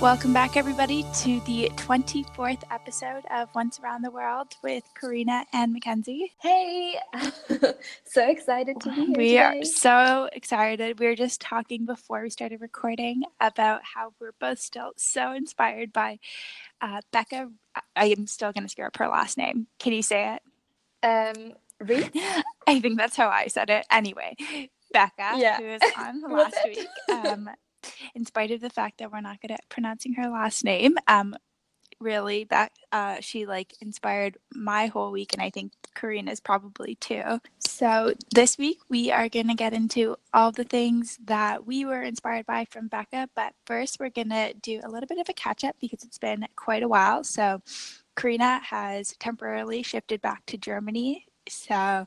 Welcome back, everybody, to the 24th episode of Once Around the World with Karina and Mackenzie. Hey, so excited to be here. We today. are so excited. We were just talking before we started recording about how we're both still so inspired by uh, Becca. I am still going to screw up her last name. Can you say it? Um, Reed? I think that's how I said it. Anyway, Becca, Yeah. who was on last week, um, in spite of the fact that we're not good at pronouncing her last name, um, really that uh, she like inspired my whole week, and I think Karina's probably too. So this week we are gonna get into all the things that we were inspired by from Becca, but first we're gonna do a little bit of a catch up because it's been quite a while. So Karina has temporarily shifted back to Germany. So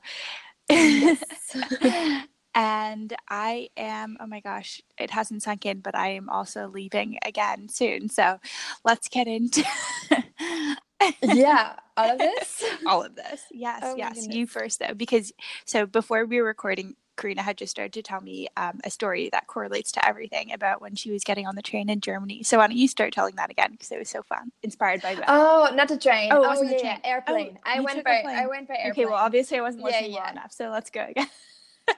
and I am, oh my gosh, it hasn't sunk in, but I am also leaving again soon. So let's get into yeah, all of this. all of this. Yes, Oh yes. You first, though, because so before we were recording, Karina had just started to tell me um, a story that correlates to everything about when she was getting on the train in Germany. So why don't you start telling that again? Because it was so fun. Inspired by that. Oh, not a train. Oh, it Oh, yeah, train. airplane. Oh, I went by. I went by airplane. okay, well, obviously I wasn't Yeah, listening yeah. well enough. So let's go again.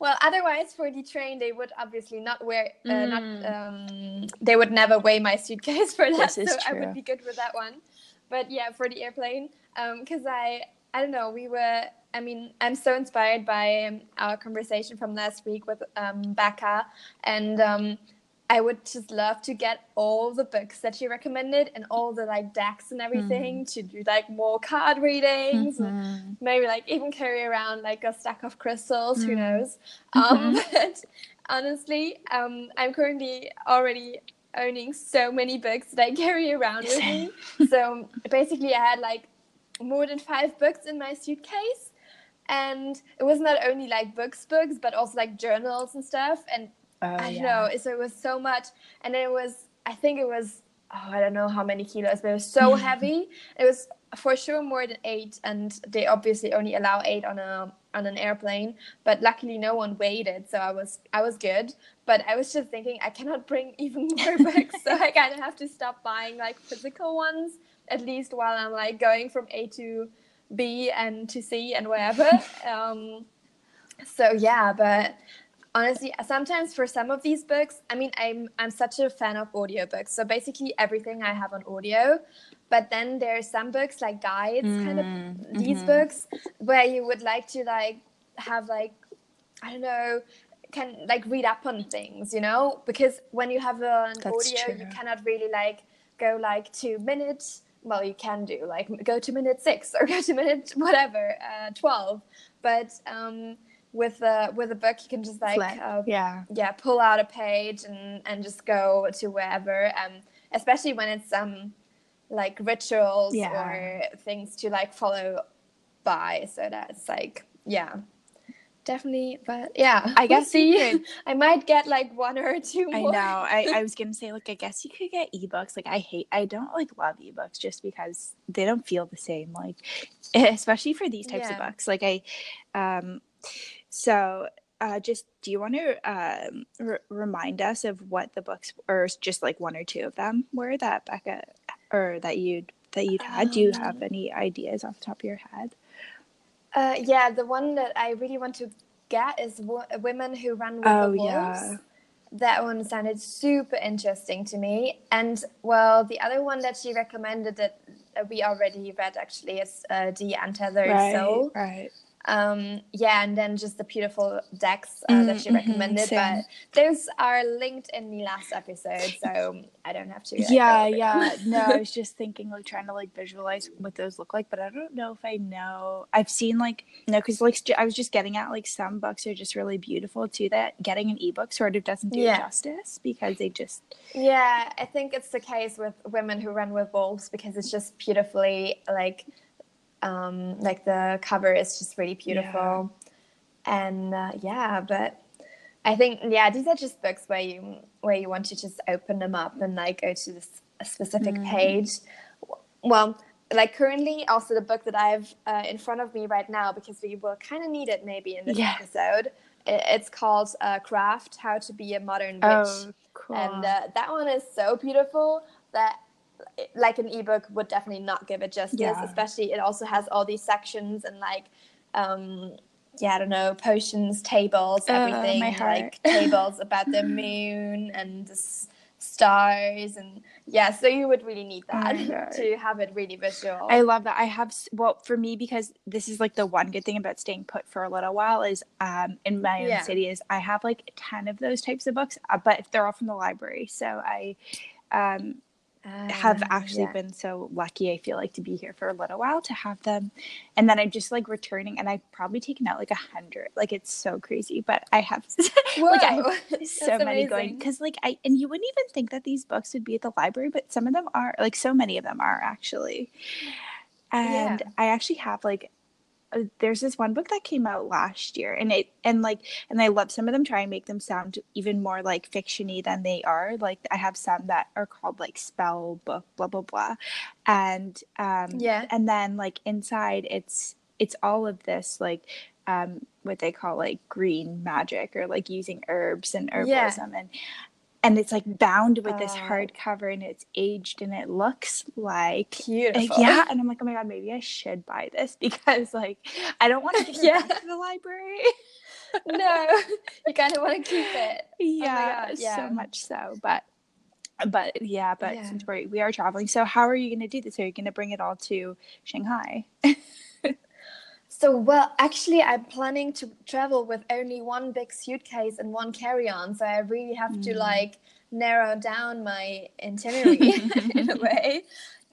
Well, otherwise for the train they would obviously not wear. Uh, Mm. Not. Um, they would never weigh my suitcase for that. So I would be good with that one. But yeah, for the airplane, because I I don't know. We were. I mean, I'm so inspired by um, our conversation from last week with um, Becca, and um, I would just love to get all the books that she recommended and all the like decks and everything to do like more card readings. Mhm. Maybe like even carry around like a stack of crystals. Who Mm. knows? Um, but honestly, um, I'm currently already owning so many books that I carry around with me. so basically, I had like more than five books in my suitcase. And it was not only like books, books, but also like journals and stuff. And Oh, I yeah. know. So it was so much, and it was. I think it was. Oh, I don't know how many kilos, but it was so heavy. It was for sure more than eight, and they obviously only allow eight on a on an airplane. But luckily, no one weighed it, so I was I was good. But I was just thinking, I cannot bring even more books, so I kind of have to stop buying like physical ones at least while I'm like going from A to B and to C and wherever. um, so yeah, but honestly sometimes for some of these books i mean i'm i'm such a fan of audiobooks. So basically everything i have on audio. But then there's some books like guides kind of Mm, these mhm. books where you would like to like have like i don't know can like read up on things you know? Because when you have an That's audio you cannot really like go like two minutes well you can do like go to minute six or go to minute whatever uh, 12 but um with a with a book you can just like uh, yeah. yeah pull out a page and and just go to wherever um especially when it's um like rituals Yeah. or things to like follow by so that's like yeah definitely but yeah I we'll guess you could- i might get like one or two I know. I, I was gonna say, like, I guess you could get ebooks. Like, I hate, I don't like love ebooks just because they don't feel the same. Like, especially for these types of books. Like, I, um, so, uh, just do you want to um r- remind us of what the books, or just like one or two of them, were that Becca, or that you that you'd had? do you have Um, any ideas off the top of your head? uh yeah the one that i really want to get is wo- women who run with Oh, the wolves yeah. that one sounded super interesting to me. And well, the other one that she recommended that we already read actually is uh, The Untethered Right, Soul. right. Um, yeah, and then just the beautiful decks uh, that Mm, she mhm, recommended. same. But those are linked in the last episode, so I don't have to. like, yeah yeah no i was just thinking like trying to like visualize what those look like but i don't know if i know i've seen like no because like i was just getting at like some books are just really beautiful too that getting an ebook sort of doesn't do Yeah. justice because they just Yeah, I think it's the case with women who run with wolves because it's just beautifully like um like the cover is just really beautiful. And uh, yeah, but I think yeah, these are just books where you where you want to just open them up and like go to this a specific Mm. page. Well, like currently also the book that I have uh, in front of me right now because we will kind of need it maybe in this Yeah. episode. It's called uh, Craft: How to Be a Modern Witch. oh Cool. And uh, that one is so beautiful that like an ebook would definitely not give it justice Yeah. especially it also has all these sections and like um yeah i don't know potions tables Uh, everything like tables about the moon and the s- stars and yeah so you would really need Oh that God. to have it really visual I love that. I have well for me because this is like the one good thing about staying put for a little while is um in my own Yeah. city is I have like 10 of those types of books, uh, but they're all from the library. So I um have Ah, actually yeah. been so lucky I feel like to be here for a little while to have them. And then I'm just like returning and I've probably taken out like a hundred. Like it's so crazy but I have like I have so many going because like I and you wouldn't even think that these books would be at the library but some of them are like so many of them are actually. And Yeah. I actually have like uh, there's this one book that came out last year and it and like and I love some of them try and make them sound even more like fictiony than they are like I have some that are called like spell book blah blah blah and um Yeah. and then like inside it's it's all of this like um what they call like green magic or like using herbs and Yeah. herbalism and and it's like bound with this Oh. hardcover and it's aged and it looks like beautiful yeah, and I'm like, oh my god, maybe I should buy this because like I don't want to give it back to the library. no you kind of want to keep it oh yeah, God, yeah. so much so. But but yeah, but Yeah. since we we are traveling, so how are you going to do this? Are you going to bring it all to Shanghai? So, well, actually, I'm planning to travel with only one big suitcase and one carry-on. So I really have to Mm. like narrow down my itinerary in a way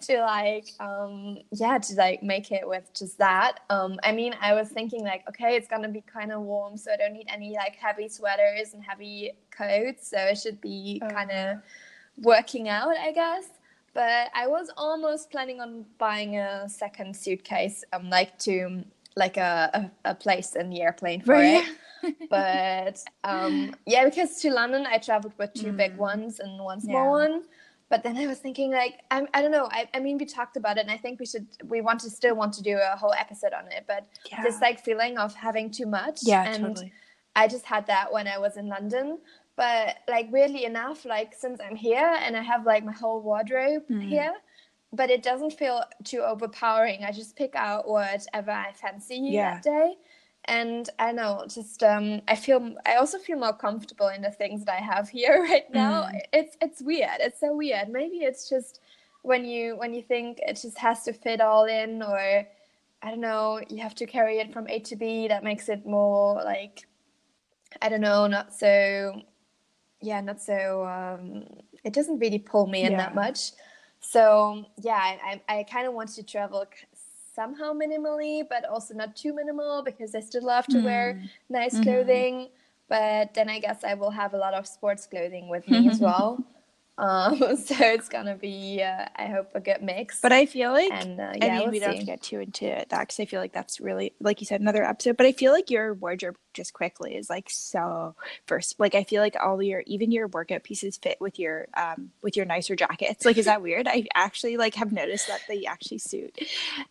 to like, um, yeah, to like make it with just that. Um, I mean, I was thinking like, okay, it's gonna be kind of warm, so I don't need any like heavy sweaters and heavy coats. So it should be kind of working out, I guess. But I was almost planning on buying a second suitcase, um, like to like a, a, a place in the airplane for Right. it. But um, yeah, because to London I traveled with two big Mm. ones and one small Yeah. one. But then I was thinking like I, I don't know. I, I mean we talked about it and I think we should we want to still want to do a whole episode on it. But Yeah. this like feeling of having too much. yeah, and totally. I just had that when I was in London. But like weirdly enough, like since I'm here and I have like my whole wardrobe Mhm. here, but it doesn't feel too overpowering. I just pick out whatever I fancy Yeah. that day. And I know, just um I feel I also feel more comfortable in the things that I have here right now. Mm. It's it's weird. It's so weird. Maybe it's just when you when you think it just has to fit all in or I don't know, you have to carry it from A to B that makes it more like I don't know, not so yeah, not so um it doesn't really pull me in Yeah. that much. So yeah, I I, kind of want to travel somehow minimally, but also not too minimal because I still love to wear Mm. nice Mhm. clothing. But then I guess I will have a lot of sports clothing with me as well. Um, so it's gonna be, uh, I hope, a good mix. But I feel like and uh, I yeah, mean, we'll we don't have to get too into that because I feel like that's really, like you said, another episode. But I feel like your wardrobe just quickly is like so first. Like I feel like all your, even your workout pieces fit with your, um, with your nicer jackets. Like, is that weird? I actually like have noticed that they actually suit,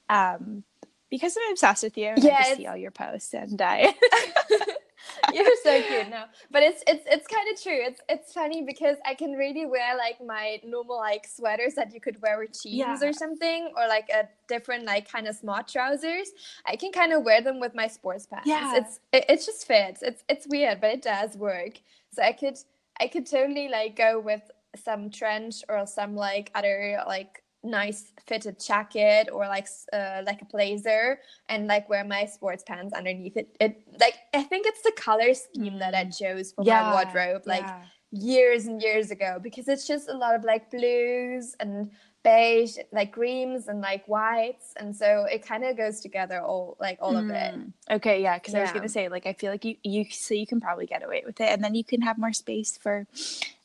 um, because I'm obsessed with you. And Yeah, I just see all your posts and I. You're so cute now, but it's it's it's kind of true. It's it's funny because I can really wear like my normal like sweaters that you could wear with jeans Yeah. or something, or like a different like kind of smart trousers. I can kind of wear them with my sports pants. Yeah. it's it, it just fits. It's it's weird, but it does work. So I could I could totally like go with some trench or some like other like nice fitted jacket or like uh, like a blazer and like wear my sports pants underneath it. It like I think it's the color scheme that I chose for my wardrobe like yeah. years and years ago because it's just a lot of like blues and beige, like greens and like whites, and so it kind of goes together all like all of it. Mm. Okay, yeah, because I was gonna say, like, I feel like you you so you can probably get away with it, and then you can have more space for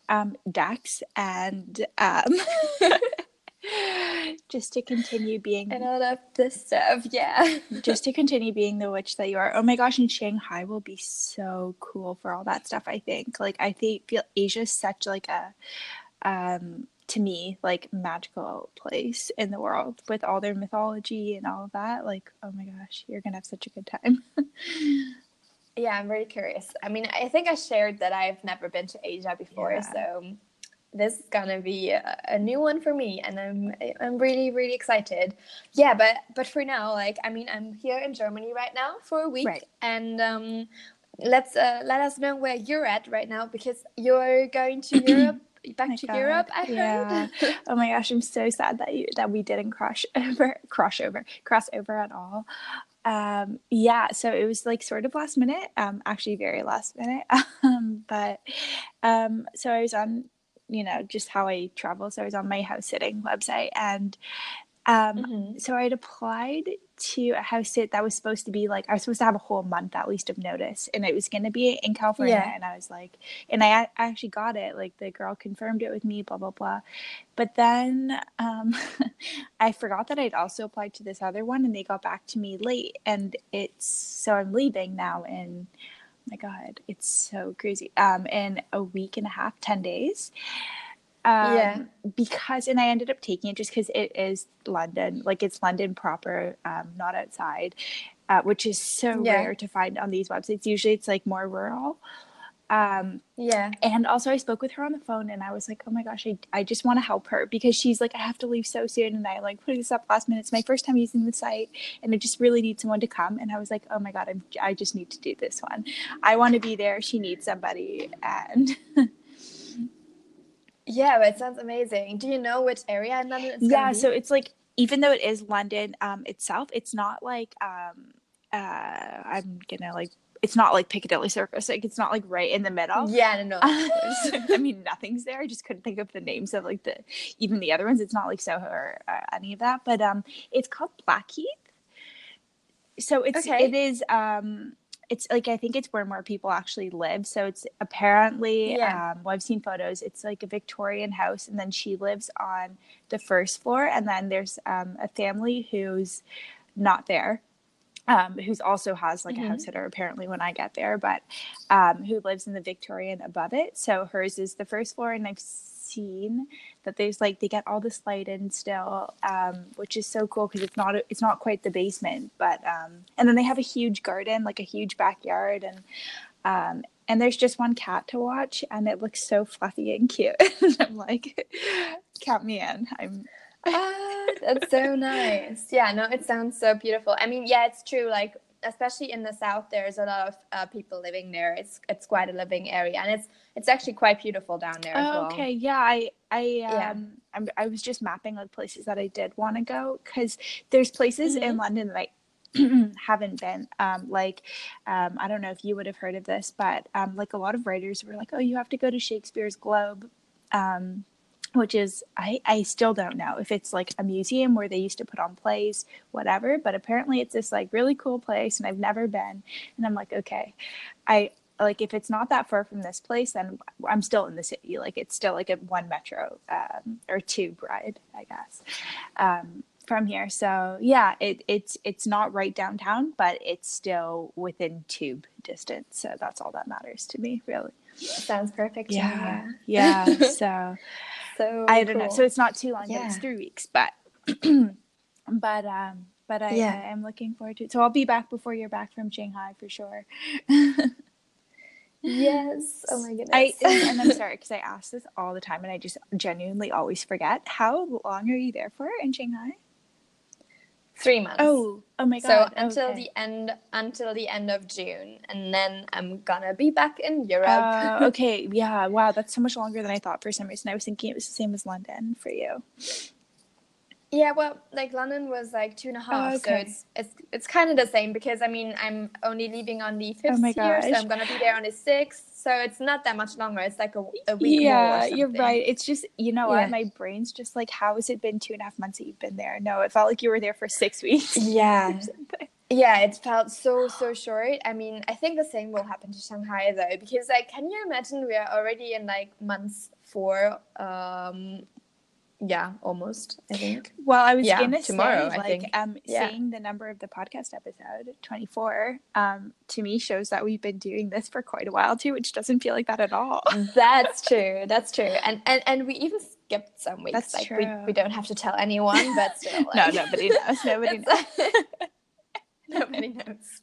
um Dax and um just to continue being And all of this stuff, yeah. just to continue being the witch that you are. Oh my gosh, and Shanghai will be so cool for all that stuff. I think, like, I think feel Asia's such like a, um, to me, like magical place in the world with all their mythology and all of that. Like, oh my gosh, you're gonna have such a good time. Yeah, I'm very curious. I mean, I think I shared that I've never been to Asia before, Yeah. so this is gonna be a, a, new one for me and i'm i'm really really excited yeah but but for now like i mean i'm here in germany right now for a week Right. and um let's uh, let us know where you're at right now because you're going to europe back my to God, europe i yeah. heard Oh my gosh, I'm so sad that you that we didn't cross over cross over cross over at all. Um yeah, so it was like sort of last minute, um actually very last minute. Um but um so I was on you know just how I travel. So I was on my house sitting website and um Mhm. so I'd applied to a house sit that was supposed to be like I was supposed to have a whole month at least of notice and it was going to be in California Yeah. and I was like and I actually got it like the girl confirmed it with me blah blah blah but then um I forgot that I'd also applied to this other one and they got back to me late and it's so I'm leaving now in my god it's so crazy um in a week and a half 10 days um Yeah. because and I ended up taking it just because it is London like it's London proper um not outside uh, which is so Yeah. rare to find on these websites usually it's like more rural um yeah and also I spoke with her on the phone and I was like, oh my gosh, I, I just want to help her because she's like, I have to leave so soon. And I like put this up last minute. It's my first time using the site and I just really need someone to come. And I was like, oh my God, I'm, I just need to do this one. I want to be there. She needs somebody. And yeah but it sounds amazing do you know which area in london it's yeah, so it's like, even though it is London um, itself, it's not like, um, uh, I'm gonna like, it's not like Piccadilly Circus. Like it's not like right in the middle. yeah no, no. I mean, nothing's there. I just couldn't think of the names of like the even the other ones. It's not like Soho or uh, any of that, but um, it's called Blackheath. So it's Okay. it is um, it's like I think it's where more people actually live. So it's apparently Yeah. um, well, I've seen photos. It's like a Victorian house, and then she lives on the first floor, and then there's um, a family who's not there um, who's also has like Mhm. a house sitter apparently when I get there, but um, who lives in the Victorian above it. So hers is the first floor, and I've seen that there's like they get all this light in still, um, which is so cool because it's not it's not quite the basement, but um, and then they have a huge garden, like a huge backyard, and um, and there's just one cat to watch, and it looks so fluffy and cute. and I'm like, count me in. I'm ah, that's so nice. Yeah, no, it sounds so beautiful. I mean, yeah, it's true. Like, especially in the south, there's a lot of uh, people living there. It's it's quite a living area, and it's it's actually quite beautiful down there as Oh, well. okay. Yeah, I I Yeah. um I'm, I was just mapping like places that I did want to go because there's places in London that I haven't been. Um, like um, I don't know if you would have heard of this, but um, like a lot of writers were like, oh, you have to go to Shakespeare's Globe. Um, which is I, I still don't know if it's like a museum where they used to put on plays whatever but apparently it's this like really cool place and i've never been and i'm like okay. I like if it's not that far from this place then i'm still in the city like it's still like a one metro um, or two ride i guess um, from here. So yeah it, it's it's not right downtown but it's still within tube distance so that's all that matters to me really. Sounds perfect. yeah. Yeah so So I don't know. So it's not too long, but it's three weeks. But but um but I, Yeah. I am looking forward to it. So I'll be back before you're back from Shanghai for sure. yes. Oh my goodness. I and I'm sorry because I ask this all the time and I just genuinely always forget. How long are you there for in Shanghai? Three months. Oh, oh my god! so until okay. the end until the end of June, and then I'm gonna be back in Europe. Uh, okay, yeah, wow, that's so much longer than I thought for some reason. I was thinking it was the same as London for you. Yeah, well, like London was like two and a half, Oh, okay. so it's it's it's kind of the same because I mean I'm only leaving on the fifth Oh year, so. I'm gonna be there on the sixth, so it's not that much longer. It's like a, a week yeah you're right it's just you know Yeah. what my brain's just like how has it been two and a half months that you've been there no it felt like you were there for six weeks Yeah, yeah, it felt so so short. I mean, I think the same will happen to Shanghai though, because like, can you imagine we are already in like months four? Um, yeah, almost. I think. well i was Yeah, gonna tomorrow, say I like think. um Yeah. saying the number of the podcast episode 24 um to me shows that we've been doing this for quite a while too which doesn't feel like that at all That's true. That's true. And and and we even skipped some weeks. That's like true. we we don't have to tell anyone, but still. no nobody knows nobody knows Nobody knows.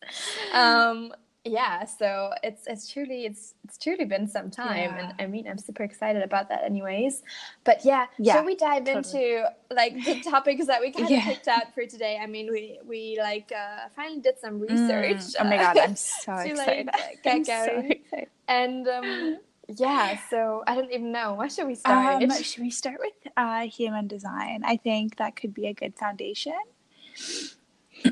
Um, yeah, so it's it's truly it's it's truly been some time, Yeah. and I mean I'm super excited about that, anyways. But yeah, Yeah, shall we dive totally. into like the topics that we kind of Yeah. picked out for today? I mean, we we like uh, finally did some research. Mm, oh my god, I'm so to, excited. like, get I'm so excited. and um, yeah, so I don't even know. Where should we start? Um, should we start with uh, human design? I think that could be a good foundation.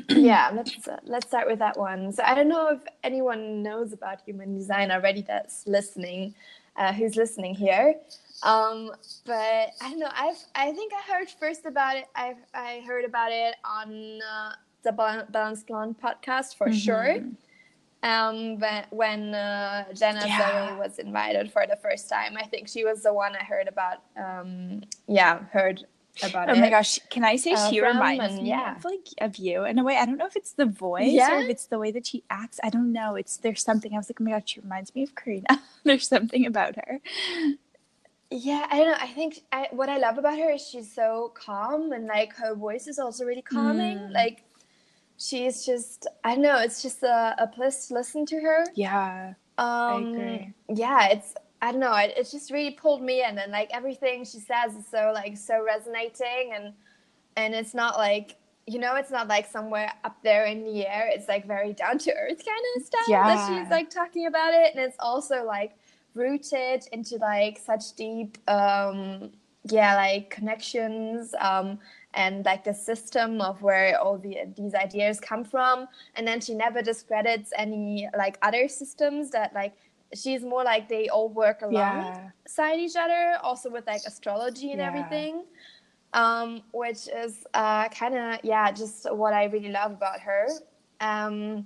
Yeah, let's uh, let's start with that one. So I don't know if anyone knows about human design already that's listening, uh, who's listening here. Um, but I don't know. I've I think I heard first about it. I I heard about it on uh, the Balance Blonde podcast for sure. Mhm. Um, but when uh, Jenna Yeah. Zoe was invited for the first time, I think she was the one I heard about. Um, yeah, heard about Oh it. my gosh, can I say uh, she from reminds and- me yeah. of like of you in a way? I don't know if it's the voice Yeah? or if it's the way that she acts. I don't know. It's there's something. I was like, oh my god, she reminds me of Karina. there's something about her. Yeah, I don't know. I think I, what I love about her is she's so calm and like her voice is also really calming. Mm. Like she's just I don't know, it's just a, a bliss to listen to her. Yeah, Um agree. yeah, it's I don't know, it, it just really pulled me in and like everything she says is so like so resonating and and it's not like you know, it's not like somewhere up there in the air. It's like very down to earth kind of stuff that she's like talking about it, and it's also like rooted into like such deep, um, yeah, like connections, um, and like the system of where all the these ideas come from. And then she never discredits any like other systems that like she's more like they all work yeah, alongside each other, also with like astrology and Yeah. everything. Um, which is uh, kind of yeah just what i really love about her. Um,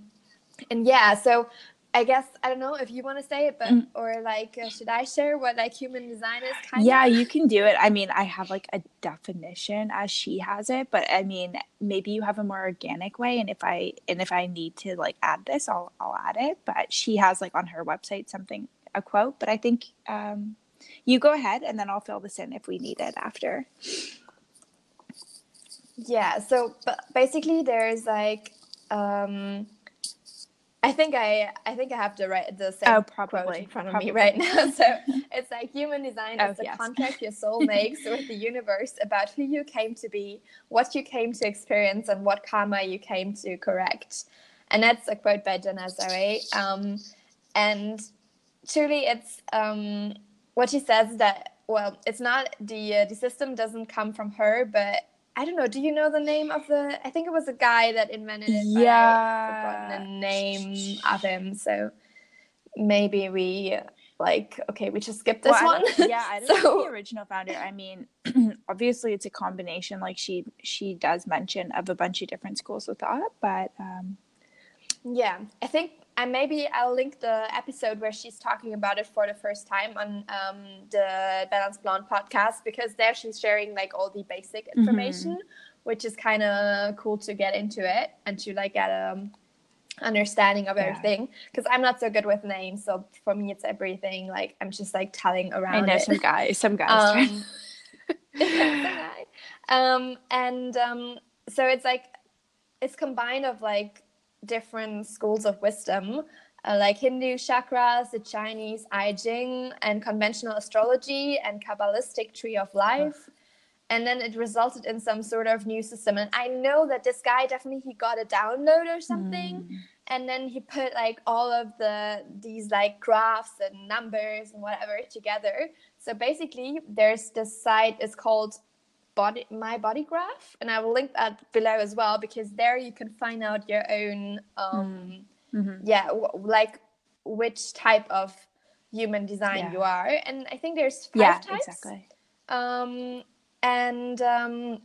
and yeah so i guess i don't know if you want to say it but Mm. or like uh, should i share what like human design is kind yeah. of You can do it. I mean, I have like a definition as she has it, but I mean, maybe you have a more organic way. And if I and if I need to like add this, I'll I'll add it. But she has like on her website something a quote. But I think um, you go ahead, and then I'll fill this in if we need it after. yeah so but basically there's like um I think I I think I have to write the same Oh, quote probably, in front of probably. me right now. So it's like human design Oh, is the yes. contract your soul makes with the universe about who you came to be, what you came to experience, and what karma you came to correct. And that's a quote by Jenna Zoe. Um, and truly, it's um, what she says that well, it's not the uh, the system doesn't come from her, but I don't know. Do you know the name of the? I think it was a guy that invented it. but I've Yeah. forgotten the name of him. So maybe we like okay, we just skip this Well, one. don't- yeah, I don't know the original founder. I mean, obviously it's a combination. Like she she does mention of a bunch of different schools of thought, but um, Yeah, I think and maybe I'll link the episode where she's talking about it for the first time on um, the Balance Blonde podcast because there she's sharing like all the basic information, which is kind of cool to get into it and to like get a um, understanding of Yeah. everything. Because I'm not so good with names, so for me it's everything. Like I'm just like telling around. I know it. some guys, some guys. Um, um, and um, so it's like it's combined of like different schools of wisdom, uh, like Hindu chakras, the Chinese I Ching, and conventional astrology and Kabbalistic tree of life. And then it resulted in some sort of new system. And I know that this guy definitely he got a download or something Mm. and then he put like all of the these like graphs and numbers and whatever together so basically there's this site it's called body my body graph and i will link that below as well because there you can find out your own um Mhm. yeah w- like which type of human design Yeah. you are and i think there's five Yeah, types exactly. um, and um,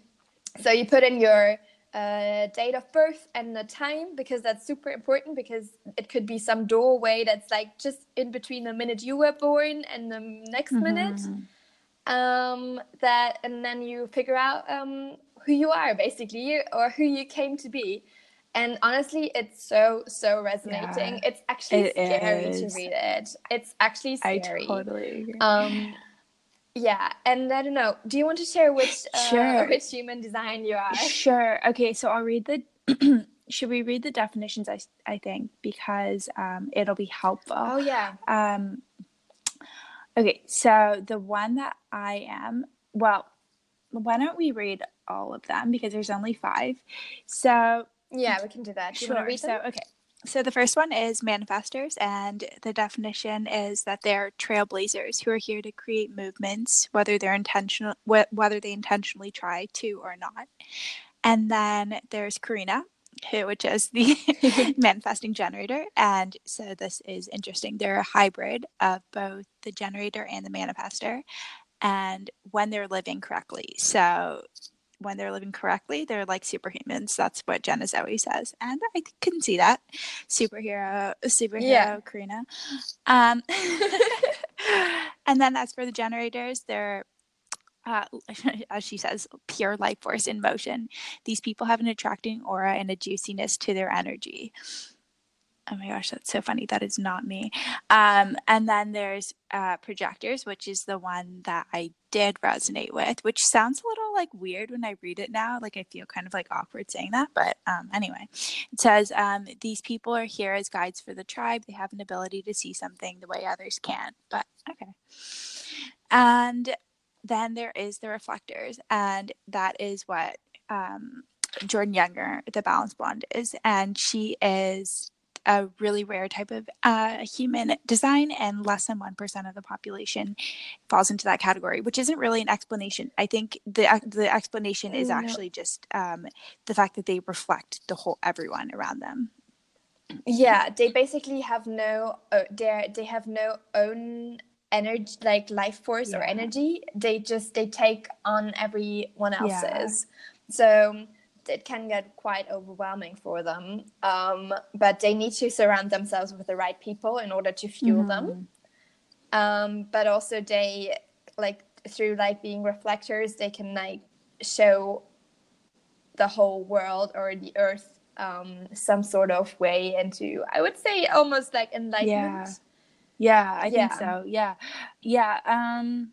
so you put in your uh, date of birth and the time because that's super important because it could be some doorway that's like just in between the minute you were born and the next minute. Um, that and then you figure out um, who you are basically or who you came to be. And honestly, it's so so resonating. Yeah, it's actually it scary is. to read it. It's actually scary I totally agree. Um, yeah, and I don't know. Do you want to share which uh, Sure. which human design you are? Sure. Okay, so I'll read the should we read the definitions? I I think because um, it'll be helpful. Oh yeah. Um, okay, so the one that I am, well, why don't we read all of them because there's only five. So Yeah, we can do that. Do you want to Sure. read So, okay. So the first one is manifestors, and the definition is that they're trailblazers who are here to create movements, whether they're intentional, wh- whether they intentionally try to or not. And then there's Karina, which is the manifesting generator, and so this is interesting. They're a hybrid of both the generator and the manifester, and when they're living correctly. So when they're living correctly, they're like superhumans. That's what Jenna Zoe says, and I can see that superhero, superhero Yeah. Karina. Um, and then as for the generators, they're uh, as she says, pure life force in motion. These people have an attracting aura and a juiciness to their energy. Oh my gosh, that's so funny. That is not me. Um, and then there's uh, projectors, which is the one that I did resonate with, which sounds a little like weird when I read it now. Like I feel kind of like awkward saying that, but um, anyway, it says um, these people are here as guides for the tribe. They have an ability to see something the way others can't. But okay. And then there is the reflectors, and that is what um, Jordan Younger, the balance blonde, is, and she is a really rare type of uh, human design, and less than one percent of the population falls into that category, which isn't really an explanation. I think the the explanation is actually just um, the fact that they reflect the whole everyone around them. Yeah, they basically have no. Uh, they they have no own energy, like life force or energy. They just they take on everyone Yeah. else's. So it can get quite overwhelming for them. Um, but they need to surround themselves with the right people in order to fuel them. um but also they like through like being reflectors they can like show the whole world or the earth um some sort of way into i would say almost like enlightenment Yeah, I think so. Yeah. Yeah. Um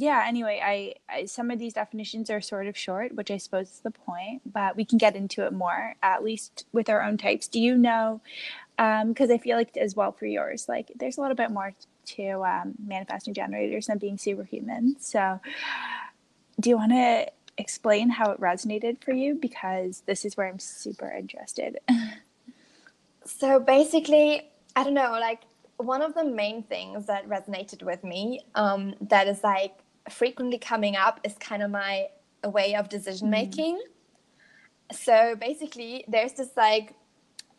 yeah, anyway, I, I some of these definitions are sort of short, which I suppose is the point, but we can get into it more, at least with our own types. Do you know um because I feel like as well for yours, like there's a little bit more to um manifesting generators than being superhuman. So do you want to explain how it resonated for you because this is where I'm super interested. so basically i don't know like one of the main things that resonated with me um that is like frequently coming up is kind of my way of decision making. So basically there's this like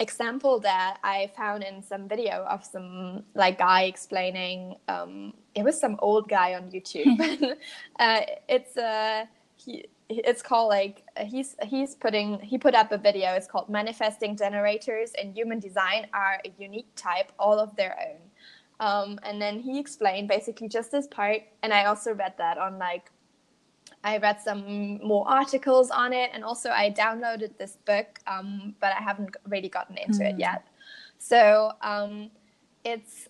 example that i found in some video of some like guy explaining um it was some old guy on youtube. Uh it's uh he it's called like he's he's putting he put up a video it's called manifesting generators in human design are a unique type all of their own um, and then he explained basically just this part and i also read that on like i read some more articles on it and also i downloaded this book um, but i haven't really gotten into it Hmm. yet so um, it's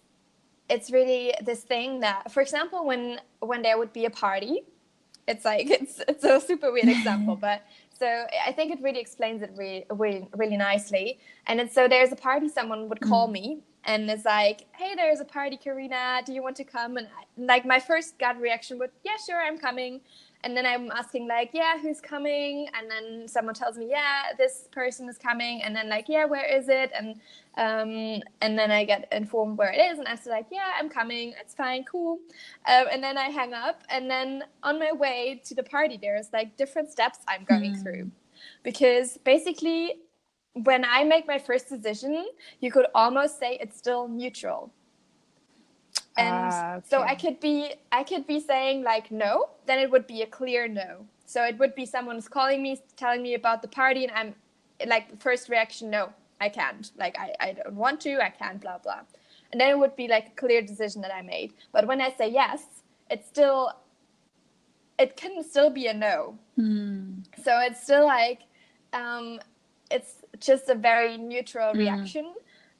it's really this thing that for example when when there would be a party it's like it's it's a super weird example but so i think it really explains it really really, really nicely. And it's so there's a party someone would call mm. me and it's like hey there's a party karina. Do you want to come? And I, like my first gut reaction would yeah sure i'm coming and then i'm asking like yeah who's coming and then someone tells me yeah this person is coming and then like yeah where is it and um, and then I get informed where it is, and I say like, "Yeah, I'm coming. It's fine, cool." Um, and then I hang up, and then on my way to the party, there's like different steps I'm going Hmm. through, because basically, when I make my first decision, you could almost say it's still neutral. And Ah, so I could be I could be saying like no, then it would be a clear no. So it would be someone's calling me, telling me about the party, and I'm like the first reaction no, I can't. Like I, I don't want to, I can't, blah blah. And then it would be like a clear decision that I made. But when I say yes, it's still it can still be a no. Hmm. So it's still like um, it's just a very neutral Mm. reaction.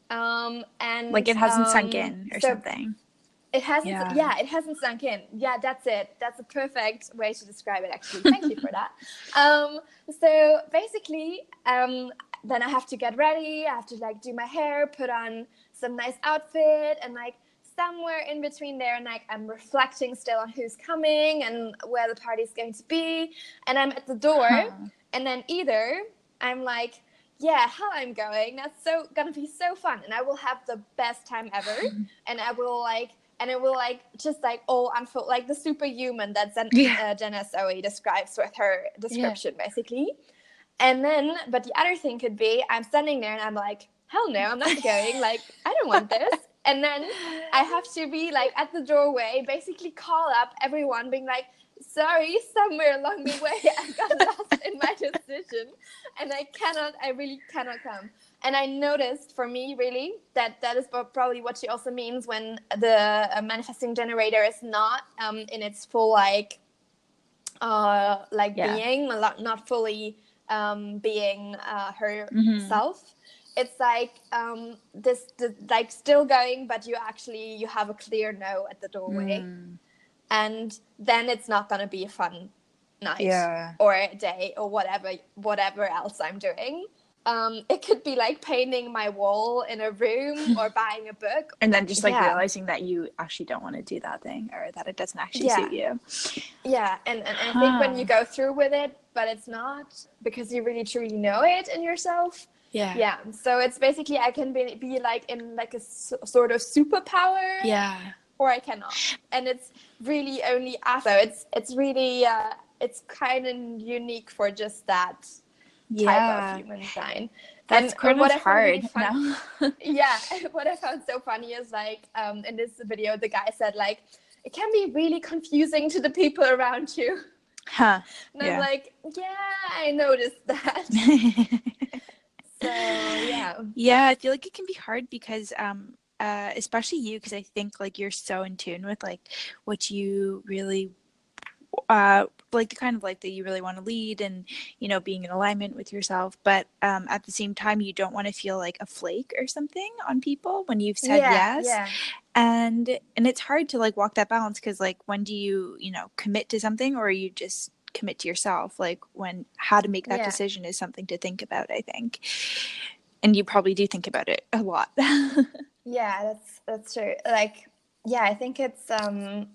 Um, and Like it hasn't sunk um, in or so something. It hasn't. Yeah. Yeah. it hasn't sunk in. Yeah, that's it. That's a perfect way to describe it. Actually, thank you for that. Um, so basically, um, then I have to get ready. I have to like do my hair, put on some nice outfit, and like somewhere in between there, and like I'm reflecting still on who's coming and where the party's going to be, and I'm at the door, huh. and then either I'm like, yeah, how I'm going, that's so gonna be so fun, and I will have the best time ever, and I will like and it will like just like all unfold like the superhuman that Zen- yeah. uh, Jenna Zoe describes with her description yeah. basically. And then, but the other thing could be I'm standing there and I'm like, hell no, I'm not going. like, I don't want this. And then I have to be like at the doorway, basically call up everyone, being like, sorry, somewhere along the way I got lost in my decision and I cannot, I really cannot come. And I noticed for me, really, that that is probably what she also means when the uh, manifesting generator is not um, in its full, like, uh, like yeah. being, not fully um, being uh, herself. Mm-hmm it's like um, this, this, like still going but you actually you have a clear no at the doorway mm and then it's not going to be a fun night yeah. or a day or whatever whatever else i'm doing um, it could be like painting my wall in a room or buying a book and then just like yeah. realizing that you actually don't want to do that thing or that it doesn't actually yeah. suit you yeah and, and i think when you go through with it but it's not because you really truly know it in yourself yeah yeah so it's basically i can be, be like in like a sort of superpower yeah or I cannot. And it's really only after. It's it's really uh, it's kind of unique for just that yeah. type of human design. That's and, kind of hard. Really no? yeah. What I found so funny is like um, in this video, the guy said like it can be really confusing to the people around you. Huh. And yeah. I'm like, yeah, I noticed that. so yeah. Yeah, I feel like it can be hard because um uh, especially you because i think like you're so in tune with like what you really uh, like the kind of life that you really want to lead and you know being in alignment with yourself but um, at the same time you don't want to feel like a flake or something on people when you've said yeah, yes yeah. and and it's hard to like walk that balance because like when do you you know commit to something or you just commit to yourself like when how to make that yeah. decision is something to think about i think and you probably do think about it a lot Yeah, that's that's true. Like, yeah, I think it's um,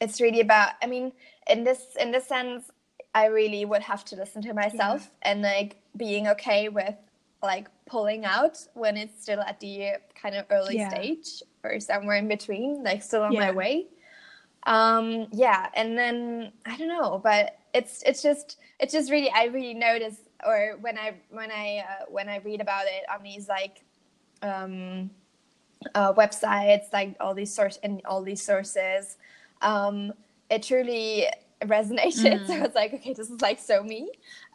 it's really about. I mean, in this in this sense, I really would have to listen to myself yeah. and like being okay with like pulling out when it's still at the kind of early yeah. stage or somewhere in between, like still on yeah. my way. Um, yeah, and then I don't know, but it's it's just it's just really I really notice or when I when I uh, when I read about it on these like um uh, websites, like all these source and all these sources. Um, it truly resonated. Mm. So it's like, okay, this is like so me.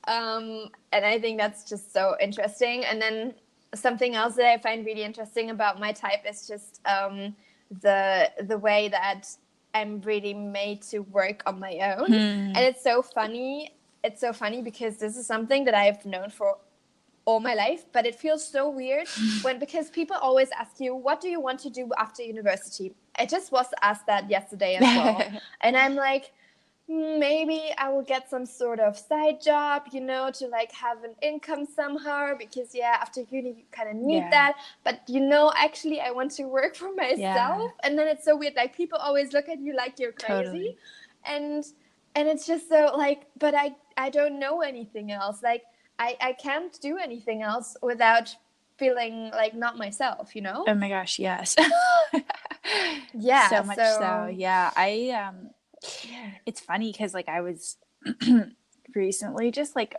Um, and I think that's just so interesting. And then something else that I find really interesting about my type is just um, the the way that I'm really made to work on my own. Mm. And it's so funny. It's so funny because this is something that I've known for all my life but it feels so weird when because people always ask you what do you want to do after university i just was asked that yesterday as well and i'm like hmm, maybe i will get some sort of side job you know to like have an income somehow because yeah after uni you kind of need yeah. that but you know actually i want to work for myself yeah. and then it's so weird like people always look at you like you're crazy totally. and and it's just so like but i i don't know anything else like I, I can't do anything else without feeling like not myself, you know? Oh my gosh, yes. yeah. So much so. so. Yeah. I um yeah. it's funny because like I was recently just like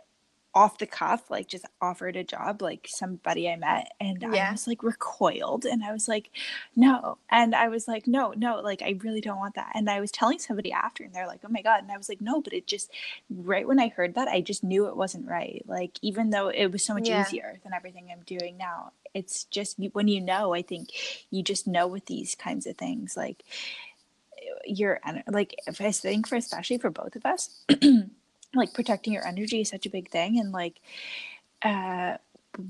off the cuff like just offered a job like somebody i met and yeah. i was like recoiled and i was like no and i was like no no like i really don't want that and i was telling somebody after and they're like oh my god and i was like no but it just right when i heard that i just knew it wasn't right like even though it was so much yeah. easier than everything i'm doing now it's just when you know i think you just know with these kinds of things like you're like if i think for especially for both of us like protecting your energy is such a big thing and like uh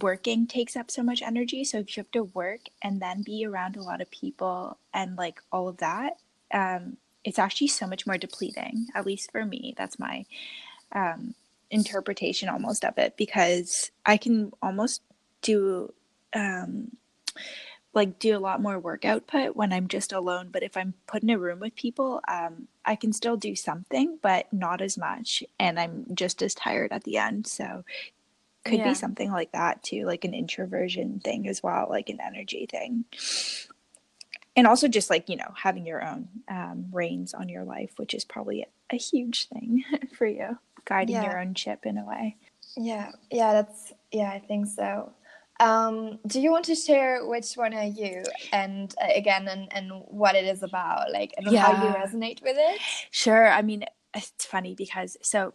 working takes up so much energy so if you have to work and then be around a lot of people and like all of that um it's actually so much more depleting at least for me that's my um interpretation almost of it because I can almost do um like do a lot more work output when I'm just alone. But if I'm put in a room with people, um, I can still do something, but not as much. And I'm just as tired at the end. So could yeah. be something like that too, like an introversion thing as well, like an energy thing. And also just like, you know, having your own um, reins on your life, which is probably a, a huge thing for you, guiding yeah. your own ship in a way. Yeah, yeah, that's, yeah, I think so. Um, do you want to share which one are you and uh, again and, and what it is about, like and yeah. how you resonate with it? Sure. I mean, it's funny because so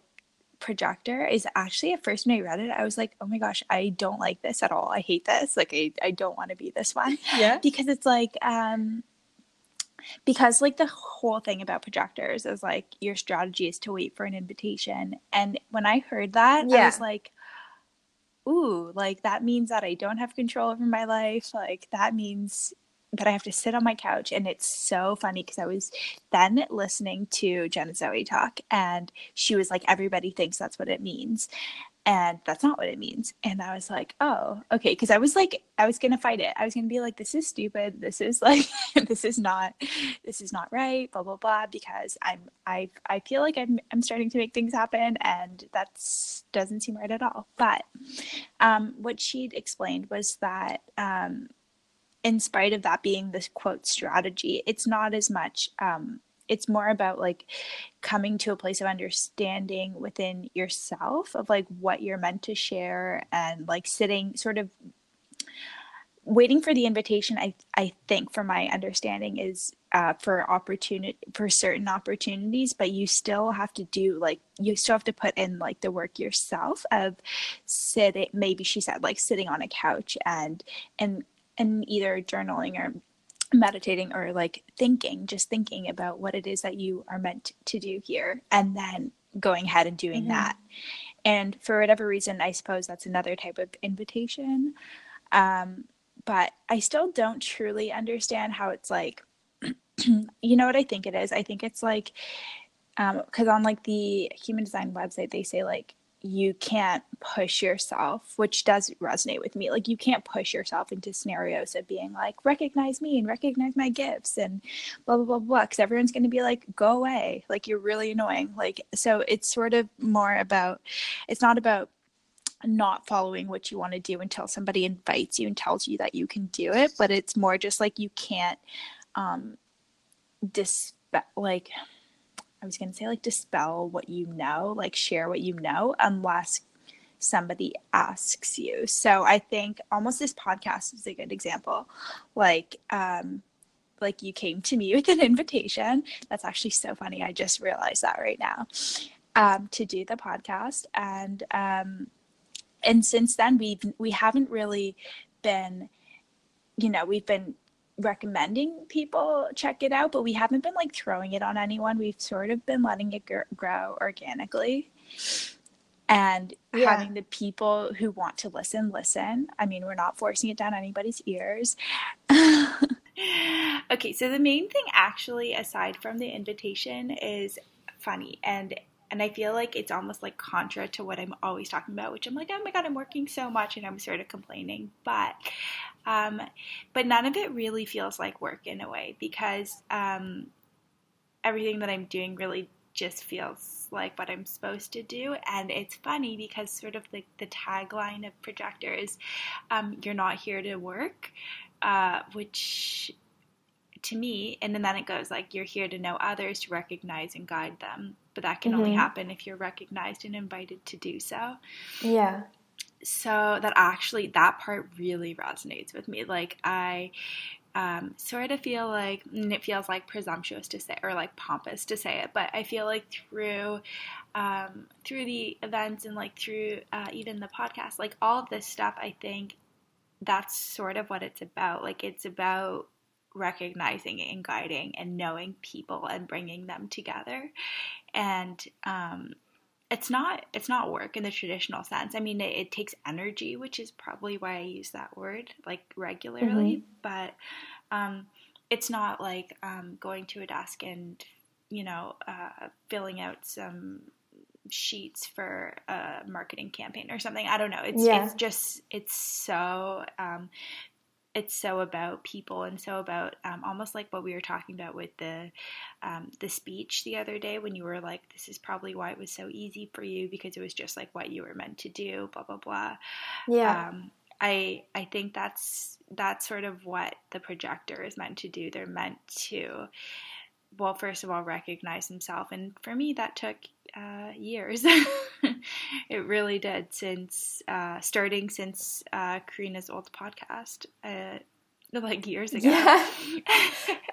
projector is actually at first when I read it, I was like, oh my gosh, I don't like this at all. I hate this. Like I, I don't want to be this one. Yeah. Because it's like um because like the whole thing about projectors is like your strategy is to wait for an invitation. And when I heard that, yeah. I was like, ooh, like that means that I don't have control over my life. Like that means that I have to sit on my couch. And it's so funny because I was then listening to Jenna Zoe talk, and she was like, everybody thinks that's what it means and that's not what it means. And i was like oh okay. Because i was like i was gonna fight it. I was gonna be like this is stupid. This is like this is not this is not right blah blah blah because i'm i i feel like i'm i'm starting to make things happen and that doesn't seem right at all. But um what she'd explained was that um in spite of that being this quote strategy it's not as much um it's more about like coming to a place of understanding within yourself of like what you're meant to share and like sitting sort of waiting for the invitation i i think from my understanding is uh, for opportunity for certain opportunities but you still have to do like you still have to put in like the work yourself of sitting maybe she said like sitting on a couch and and and either journaling or meditating or like thinking, just thinking about what it is that you are meant to do here, and then going ahead and doing mm-hmm. that. And for whatever reason, I suppose that's another type of invitation. Um, but I still don't truly understand how it's like, you know what I think it is? I think it's like, because um, on like the human design website, they say like you can't push yourself, which does resonate with me. Like you can't push yourself into scenarios of being like, recognize me and recognize my gifts and blah blah blah blah. Because everyone's to be like, go away. Like you're really annoying. Like so, it's sort of more about. It's not about not following what you want to do until somebody invites you and tells you that you can do it, but it's more just like you can't um like I was going to say like dispel what you know, like share what you know, unless somebody asks you. So I think almost this podcast is a good example. Like, um, like you came to me with an invitation. That's actually so funny. I just realized that right now. Um, to do the podcast, and um, and since then we've we haven't really been, you know, we've been recommending people check it out, but we haven't been like throwing it on anyone. We've sort of been letting it grow organically and yeah. having the people who want to listen listen. I mean, we're not forcing it down anybody's ears. okay, so the main thing actually aside from the invitation is funny and and I feel like it's almost like contra to what I'm always talking about, which I'm like, oh my god, I'm working so much and I'm sort of complaining. But um, but none of it really feels like work in a way because um, everything that I'm doing really just feels like what I'm supposed to do. And it's funny because sort of like the tagline of Projector is um, you're not here to work, uh, which to me, and then it goes like you're here to know others, to recognize and guide them. But that can mm-hmm. only happen if you're recognized and invited to do so. Yeah. So that actually, that part really resonates with me. Like, I um, sort of feel like, and it feels like presumptuous to say or like pompous to say it, but I feel like through um, through the events and like through uh, even the podcast, like all of this stuff, I think that's sort of what it's about. Like it's about recognizing and guiding and knowing people and bringing them together and um, it's not it's not work in the traditional sense i mean it, it, takes energy which is probably why i use that word like regularly mm-hmm. but um, it's not like um, going to a desk and you know uh, filling out some sheets for a marketing campaign or something. I don't know. It's Yeah. it's just it's so um, it's so about people and so about um, almost like what we were talking about with the um, the speech the other day when you were like, "This is probably why it was so easy for you because it was just like what you were meant to do." Blah blah blah. Yeah. Um, I I think that's that's sort of what the projector is meant to do. They're meant to, well, first of all, recognize himself, and for me, that took uh, years. it really did since uh, starting since uh, Karina's old podcast, uh, like years ago. Yeah.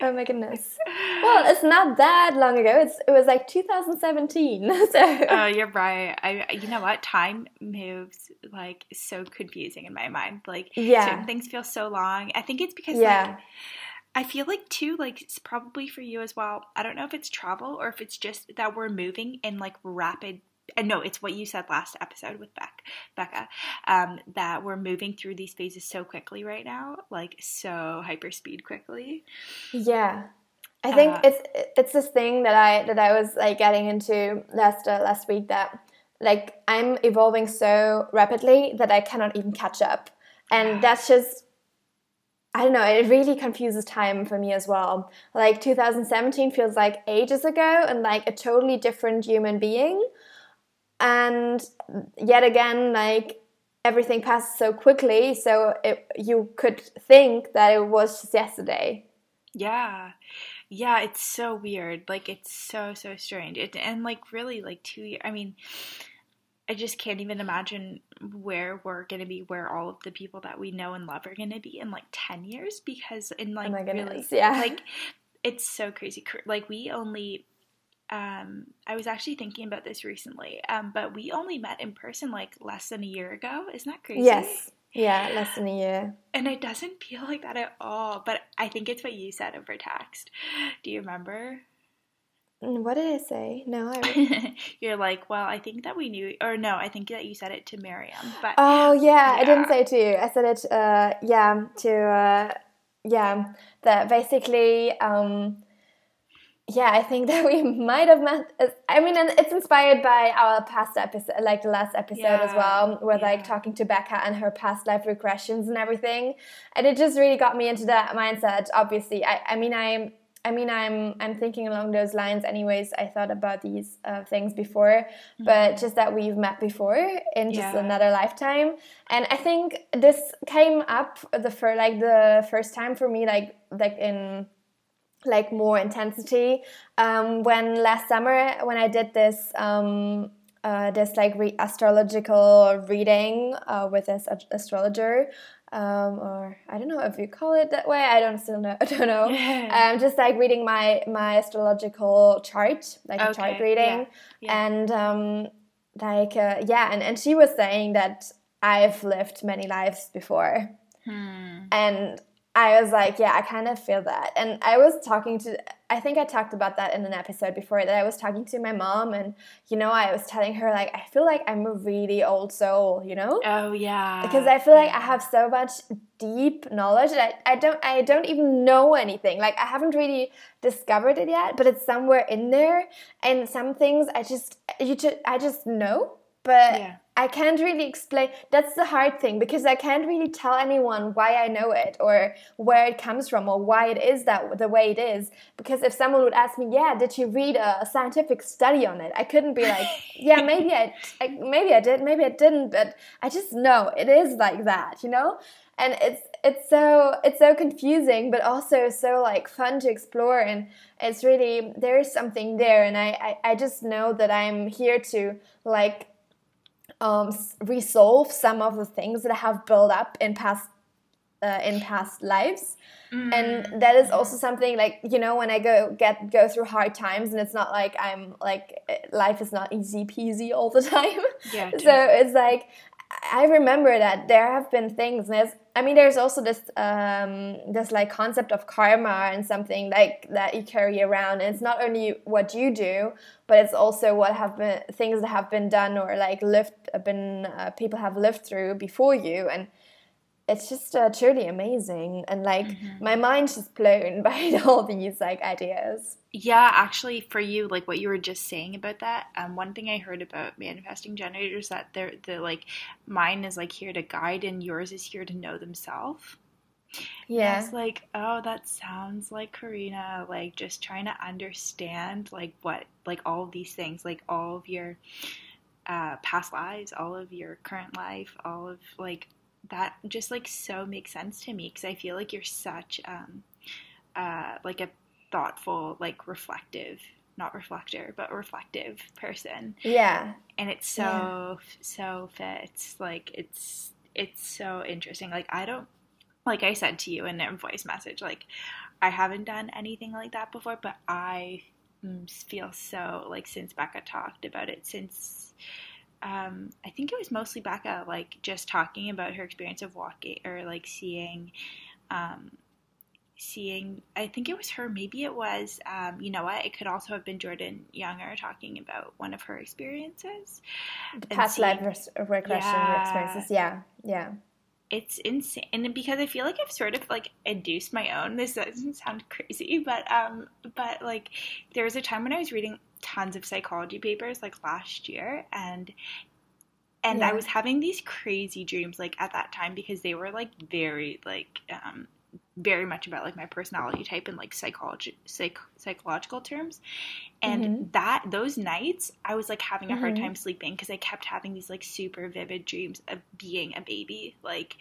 Oh my goodness. Well, it's not that long ago. It's it was like 2017. So Oh, you're right. I, you know what? Time moves like so confusing in my mind. Like Yeah. certain things feel so long. I think it's because yeah. like I feel like too, like it's probably for you as well. I don't know if it's travel or if it's just that we're moving in like rapid. And no, it's what you said last episode with Beck, Becca, um, that we're moving through these phases so quickly right now, like so hyper speed quickly. Yeah. I think Uh, it's it's this thing that I that I was like getting into last uh, last week that like I'm evolving so rapidly that I cannot even catch up. And that's just I don't know, it really confuses time for me as well. Like 2017 feels like ages ago and like a totally different human being. And yet again, like everything passes so quickly, so it, you could think that it was just yesterday. Yeah. Yeah, it's so weird. Like it's so so strange. It and like really like 2 years. I mean, I just can't even imagine where we're going to be where all of the people that we know and love are going to be in like 10 years because in like oh really yeah. like it's so crazy. Like we only um I was actually thinking about this recently. Um but we only met in person like less than a year ago. Isn't that crazy? Yes. Yeah, less than a year. And it doesn't feel like that at all. But I think it's what you said over text. Do you remember? Mm, What did I say? No, I. You're like, well, I think that we knew, or no, I think that you said it to Miriam. But Oh yeah, I didn't Yeah. say to you. I said it. Uh, yeah, to uh, yeah. That basically. Um, yeah, I think that we might have met. I mean, and it's inspired by our past episode, like the last episode as Yeah, well, with like talking to Becca and her past life regressions and everything, and it just really got me into that mindset. Obviously, I, I mean, I'm, I mean, I'm, I'm thinking along those lines. Anyways, I thought about these uh, things before, but just that we've met before in just Mm-hmm. Yeah. another lifetime, and I think this came up the for like the first time for me, like like in like more intensity um, when last summer when I did this um, uh, this like re- astrological reading uh, with this ast- astrologer um, or I don't know if you call it that way I don't still know I don't know um, just like reading my my astrological chart like a chart Okay, reading yeah. and um, like uh, yeah and, and she was saying that I've lived many lives before Hmm. and I was like, yeah, I kind of feel that. And I was talking to, I think I talked about that in an episode before that I was talking to my mom, and you know, I was telling her, like, I feel like I'm a really old soul, you know? Oh yeah. Because I feel like I have so much deep knowledge that I, I don't I don't even know anything. Like I haven't really discovered it yet, but it's somewhere in there. And some things I just you just I just know, but Yeah. I can't really explain. That's the hard thing because I can't really tell anyone why I know it or where it comes from or why it is that the way it is. Because if someone would ask me, "Yeah, did you read a scientific study on it?" I couldn't be like, "Yeah, maybe I, I maybe I did, maybe I didn't," but I just know it is like that, you know. And it's it's so it's so confusing, but also so like fun to explore, and it's really there is something there, and I I, I just know that I'm here to like um, resolve some of the things that have built up in past uh, in past lives. Mm. and that is also something like you know when i go get go through hard times and it's not like i'm like eh, life is not easy peasy all the time. Yeah, so it's like i remember that there have been things and there's i mean there's also this um this like concept of karma and something like that you carry around. And it's not only what you do but it's also what have been things that have been done or like lived been uh, people have lived through before you. And it's just uh, truly amazing. And like mm-hmm. my mind's just blown by all these like ideas. Yeah actually for you like what you were just saying about that um, one thing i heard about manifesting generators that they're the like mine is like here to guide and yours is here to know themselves yeah. it's like oh that sounds like karina like just trying to understand like what like all of these things like all of your uh, past lives all of your current life all of like that just like so makes sense to me because I feel like you're such um uh like a thoughtful like reflective not reflector but reflective person. Yeah. And it's so yeah. so fits like it's it's so interesting. Like I don't like I said to you in a voice message like I haven't done anything like that before but I mm, feel so like since Becca talked about it since um, I think it was mostly Becca, like just talking about her experience of walking or like seeing, um, seeing. I think it was her. Maybe it was. Um, you know what? It could also have been Jordan Younger talking about one of her experiences. The past life regression yeah, experiences. Yeah, yeah. It's insane, and because I feel like I've sort of like induced my own. This doesn't sound crazy, but um, but like there was a time when I was reading tons of psychology papers like last year and and yeah. I was having these crazy dreams like at that time because they were like very like um very much about like my personality type and like psychology psych, psychological terms and mm-hmm. that those nights i was like having a hard mm-hmm. time sleeping because i kept having these like super vivid dreams of being a baby like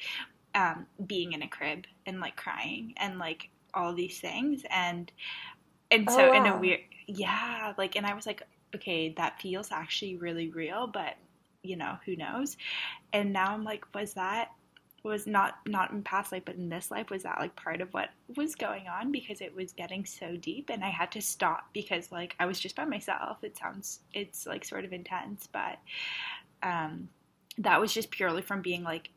um being in a crib and like crying and like all these things and and so oh, wow. in a weird yeah like and i was like okay that feels actually really real but you know who knows and now i'm like was that was not not in past life but in this life was that like part of what was going on because it was getting so deep and i had to stop because like i was just by myself. It sounds it's like sort of intense but um that was just purely from being like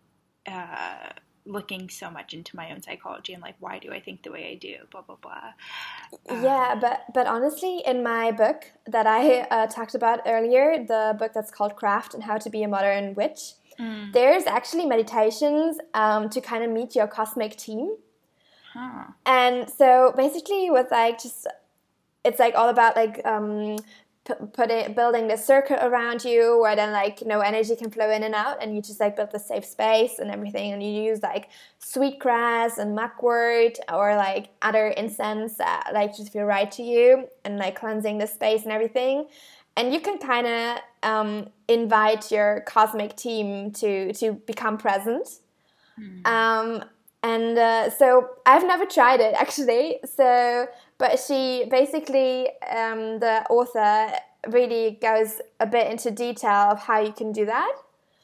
uh looking so much into my own psychology and like why do I think the way I do blah blah blah. Um, yeah but but honestly in my book that I uh, talked about earlier the book that's called craft and how to be a modern witch mm. there's actually meditations um, to kind of meet your cosmic team huh. and so basically with like just it's like all about like um, put it building the circle around you where then like no energy can flow in and out and you just like build the safe space and everything and you use like sweetgrass and mugwort or like other incense that like just feel right to you and like cleansing the space and everything and you can kind of um, invite your cosmic team to to become present mm. um, and uh, so I've never tried it actually. So, but she basically, um, the author really goes a bit into detail of how you can do that.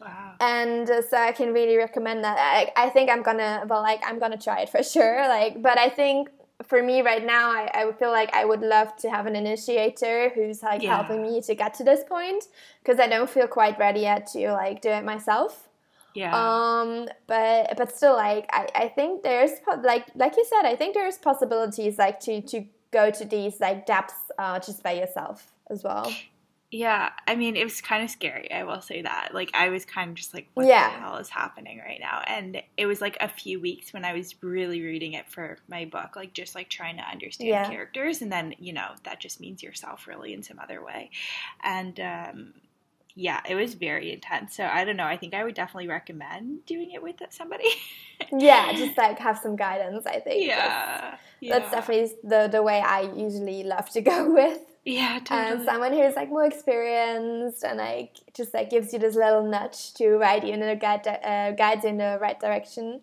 Wow. And uh, so I can really recommend that. I, I think I'm gonna, well, like I'm gonna try it for sure. Like, but I think for me right now, I, I feel like I would love to have an initiator who's like yeah. helping me to get to this point because I don't feel quite ready yet to like do it myself. Yeah. Um, but but still, like I, I think there's like like you said, I think there's possibilities like to to go to these like depths uh, just by yourself as well. Yeah, I mean, it was kind of scary. I will say that. Like, I was kind of just like, what yeah. the hell is happening right now? And it was like a few weeks when I was really reading it for my book, like just like trying to understand yeah. characters, and then you know that just means yourself really in some other way. And um, yeah, it was very intense. So I don't know. I think I would definitely recommend doing it with somebody. yeah, just like have some guidance. I think. Yeah, that's, yeah. that's definitely the the way I usually love to go with. Yeah, totally. And someone who's like more experienced and like just like gives you this little nudge to guide you in the guide uh, guides in the right direction.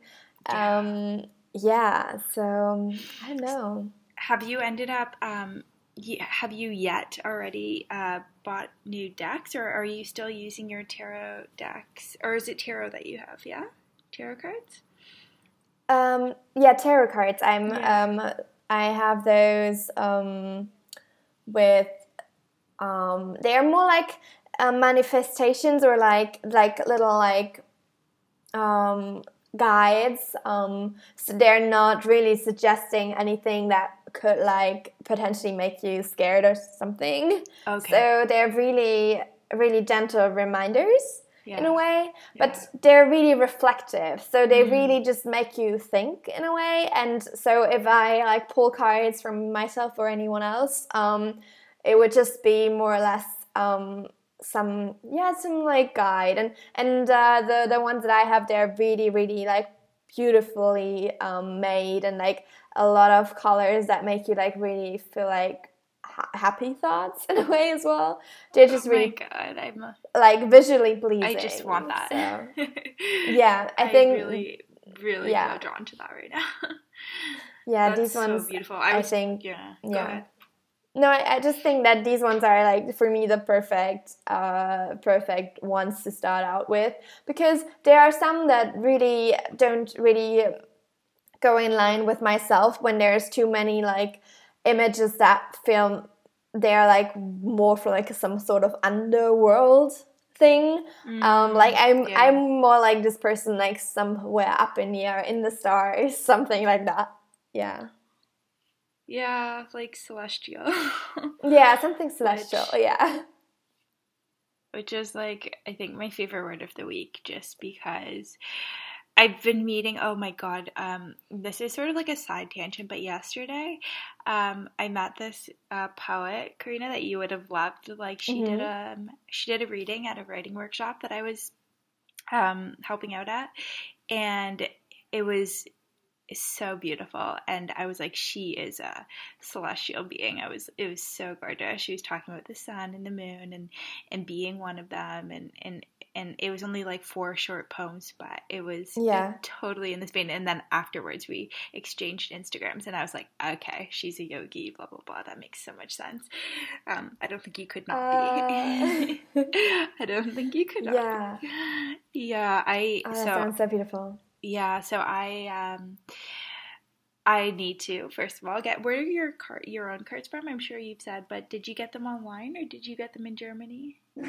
Yeah. Um, yeah. So I don't know. Have you ended up um, have you yet already uh, bought new decks, or are you still using your tarot decks, or is it tarot that you have? Yeah, tarot cards. Um, yeah, tarot cards. I'm. Yeah. Um, I have those um, with. Um, they are more like uh, manifestations or like like little like um, guides. Um, so they're not really suggesting anything that could like potentially make you scared or something. Okay. So they're really really gentle reminders. Yeah. in a way, but yeah. they're really reflective. So they mm. really just make you think in a way. And so if I like pull cards from myself or anyone else, um, it would just be more or less um, some yeah some like guide and and uh, the the ones that I have they're really really like beautifully um, made and like a lot of colors that make you like really feel like ha- happy thoughts in a way as well. They're just oh really God, I'm like visually pleasing. I just want that. So, yeah, I, I think really really yeah. drawn to that right now. yeah, That's these ones so beautiful. I, was, I think yeah. Yeah. No, I, I, just think that these ones are like for me the perfect, uh, perfect ones to start out with because there are some that really don't really go in line with myself when there's too many like images that film they're like more for like some sort of underworld thing mm, um like i'm yeah. i'm more like this person like somewhere up in the air in the stars something like that yeah yeah, like celestial. yeah, something celestial. Which, yeah. Which is like I think my favorite word of the week just because I've been meeting oh my god, um this is sort of like a side tangent, but yesterday um I met this uh, poet, Karina, that you would have loved. Like she mm-hmm. did a um, she did a reading at a writing workshop that I was um helping out at and it was so beautiful and i was like she is a celestial being i was it was so gorgeous she was talking about the sun and the moon and and being one of them and and and it was only like four short poems but it was yeah. totally in this vein. And then afterwards we exchanged instagrams and i was like okay she's a yogi blah blah blah. That makes so much sense. Um i don't think you could not uh... be i don't think you could not yeah be. yeah. I oh, that so, sounds so beautiful. Yeah, so I um I need to first of all get where are your your own cards from? I'm sure you've said, but did you get them online or did you get them in Germany?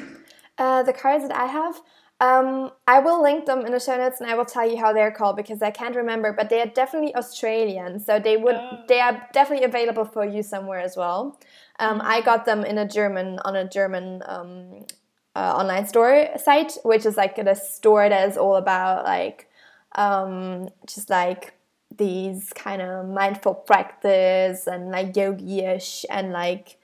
Uh, the cards that I have, um, I will link them in the show notes and I will tell you how they're called because I can't remember, but they are definitely Australian, so they would oh. they are definitely available for you somewhere as well. Um, I mm-hmm. got them in a German on a German um, uh, online store site, which is like a store that is all about like um, just like these kind of mindful practice and like yogi-ish and like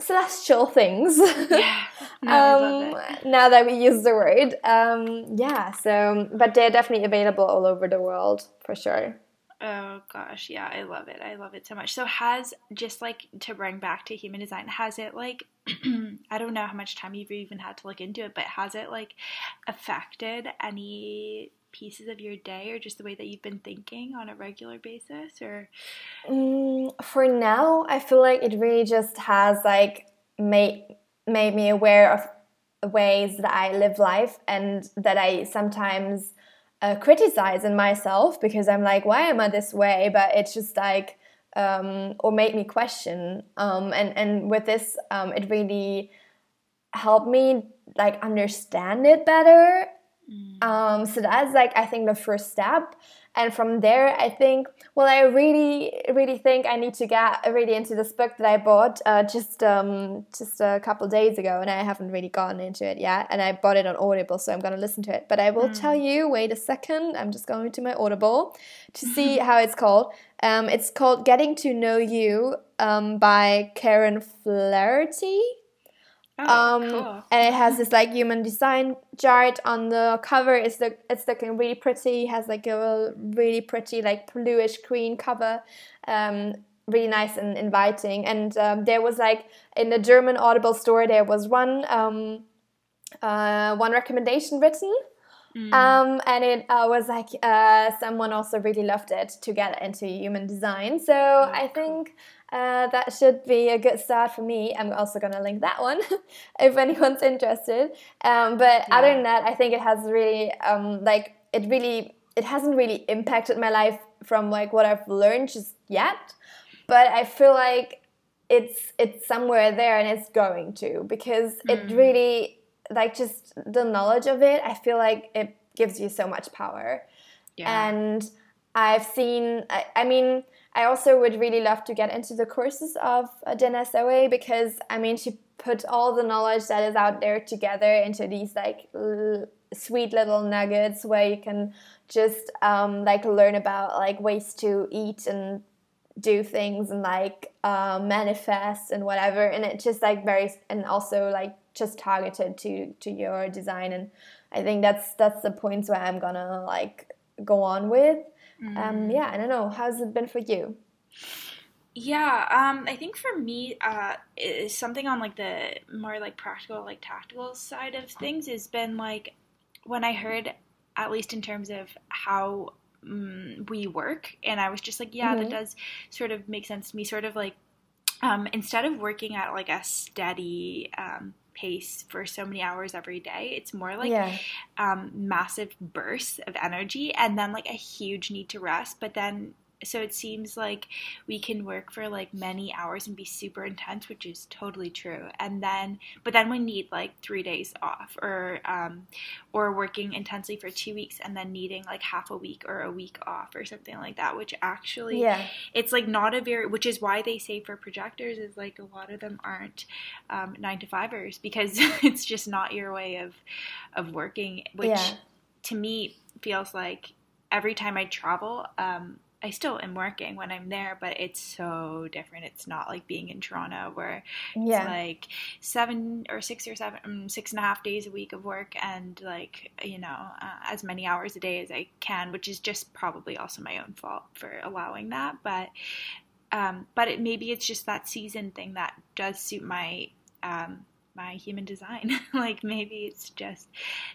celestial things. Yeah. No, um, now that we use the word, um, yeah. So, but they're definitely available all over the world for sure. Oh gosh, yeah, I love it. I love it so much. So has just like to bring back to human design, has it like I don't know how much time you've even had to look into it, but has it like affected any pieces of your day or just the way that you've been thinking on a regular basis or? Mm, for now i feel like it really just has like made made me aware of ways that i live life and that i sometimes uh, criticize in myself because i'm like why am i this way? But it's just like um, or made me question um, and and with this um, it really helped me like understand it better Mm. Um, so that's like I think the first step. And from there, I think, well, I really, really think I need to get really into this book that I bought uh, just um, just a couple days ago, and I haven't really gotten into it yet. And I bought it on Audible, so I'm gonna listen to it. But I will mm. tell you. Wait a second. I'm just going to my Audible to see how it's called. Um, it's called "Getting to Know You" um, by Karen Flaherty. Oh, um, cool. and it has this like human design chart on the cover. It's the it's looking really pretty. It has like a really pretty like bluish green cover. Um, really nice and inviting. And um, there was like in the German Audible store there was one um, uh, one recommendation written. Mm. Um, and it uh, was like uh, someone also really loved it to get into human design. So oh, I think uh, that should be a good start for me. I'm also going to link that one if anyone's interested. Um, but yeah. other than that, I think it has really, um, like, it really, it hasn't really impacted my life from like what I've learned just yet. But I feel like it's it's somewhere there and it's going to because mm. it really like just the knowledge of it. I feel like it gives you so much power. Yeah. And I've seen. I, I mean I also would really love to get into the courses of uh, Jenna Zoe because I mean she put all the knowledge that is out there together into these like l- sweet little nuggets where you can just um, like learn about like ways to eat and do things and like uh, manifest and whatever. And it just like very and also like just targeted to to your design. And i think that's that's the points where i'm gonna like go on with um, mm. um yeah i don't know how's it been for you yeah, um, I think for me, uh, is something on like the more like practical, like tactical side of things has been like when I heard, at least in terms of how um, we work, and I was just like, yeah, mm-hmm. that does sort of make sense to me. Sort of like um, instead of working at like a steady um, pace for so many hours every day. It's more like yeah. um, massive bursts of energy and then like a huge need to rest. But then so it seems like we can work for like many hours and be super intense which is totally true and then but then we need like three days off or um or working intensely for two weeks and then needing like half a week or a week off or something like that which actually yeah it's like not a very which is why they say for projectors is like a lot of them aren't um, nine to fivers because it's just not your way of of working which yeah. to me feels like every time I travel, um, I still am working when I'm there, but it's so different. It's not like being in Toronto where yeah. it's like seven or six or seven, um, six and a half days a week of work and like, you know, uh, as many hours a day as I can, which is just probably also my own fault for allowing that. But, um, but it, maybe it's just that season thing that does suit my, um, my human design. like maybe it's just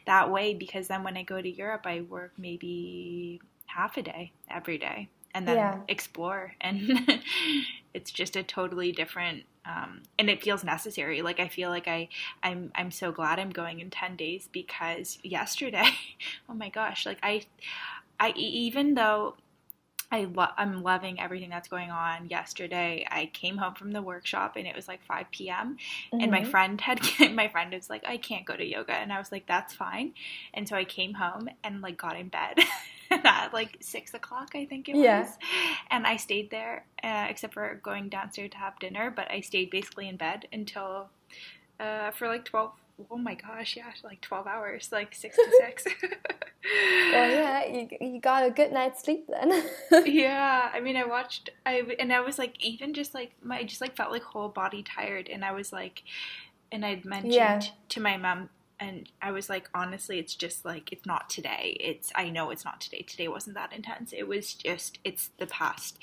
that way because then when I go to Europe, I work maybe half a day every day and then yeah. explore and it's just a totally different um, and it feels necessary like i feel like i i'm i'm so glad i'm going in 10 days because yesterday oh my gosh like i i even though I lo- I'm loving everything that's going on. Yesterday, I came home from the workshop and it was like 5 p.m. Mm-hmm. and my mm-hmm. friend had my friend was like, "I can't go to yoga," and I was like, "That's fine." And so I came home and like got in bed at like six o'clock, I think it yeah. was. And I stayed there, uh, except for going downstairs to have dinner. But I stayed basically in bed until uh, for like twelve. Oh my gosh, yeah, like twelve hours, like six to six. well, yeah, you, you got a good night's sleep then. yeah, I mean, I watched, I and I was like, even just like my, just like felt like whole body tired, and I was like, and I'd mentioned yeah. to my mom and I was like, honestly, it's just like it's not today. It's I know it's not today. Today wasn't that intense. It was just it's the past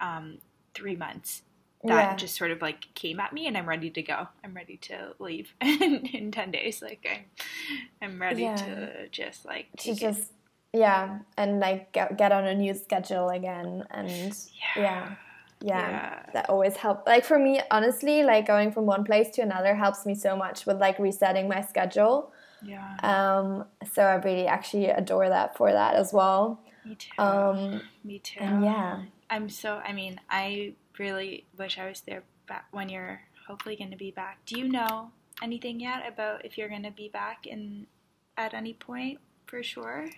um, three months that yeah. just sort of like came at me, and I'm ready to go. I'm ready to leave in, in ten days. Like I'm I'm ready yeah. to just like to just it. yeah, and like get get on a new schedule again, and yeah. yeah yeah, yeah, that always helps like for me honestly like going from one place to another helps me so much with like resetting my schedule. Yeah. Um so i really actually adore that for that as well. Me too. Um me too. and yeah. I'm so i mean i really wish i was there back when you're hopefully going to be back. Do you know anything yet about if you're going to be back in at any point for sure?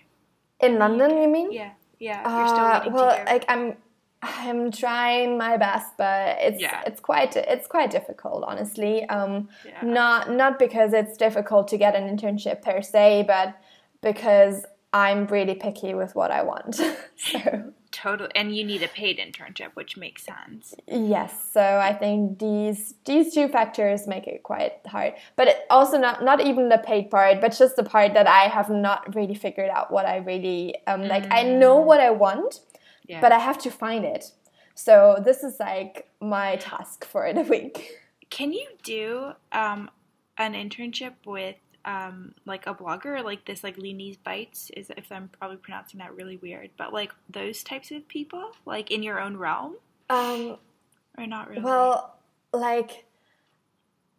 In london you mean? Yeah. Yeah uh, well like i'm I'm trying my best, but it's yeah. it's quite it's quite difficult, honestly. Um, yeah. Not not because it's difficult to get an internship per se, but because I'm really picky with what I want. so. Totally, and you need a paid internship, which makes sense. Yes, so I think these these two factors make it quite hard. But it also not not even the paid part, but just the part that I have not really figured out what I really um, like. Mm. I know what I want yeah. but I have to find it. So this is like my task for the week. Can you do um, an internship with um, like a blogger, like this, like Leanie's Bites? Is if I'm probably pronouncing that really weird, but like those types of people, like in your own realm, um, or not really? Well, like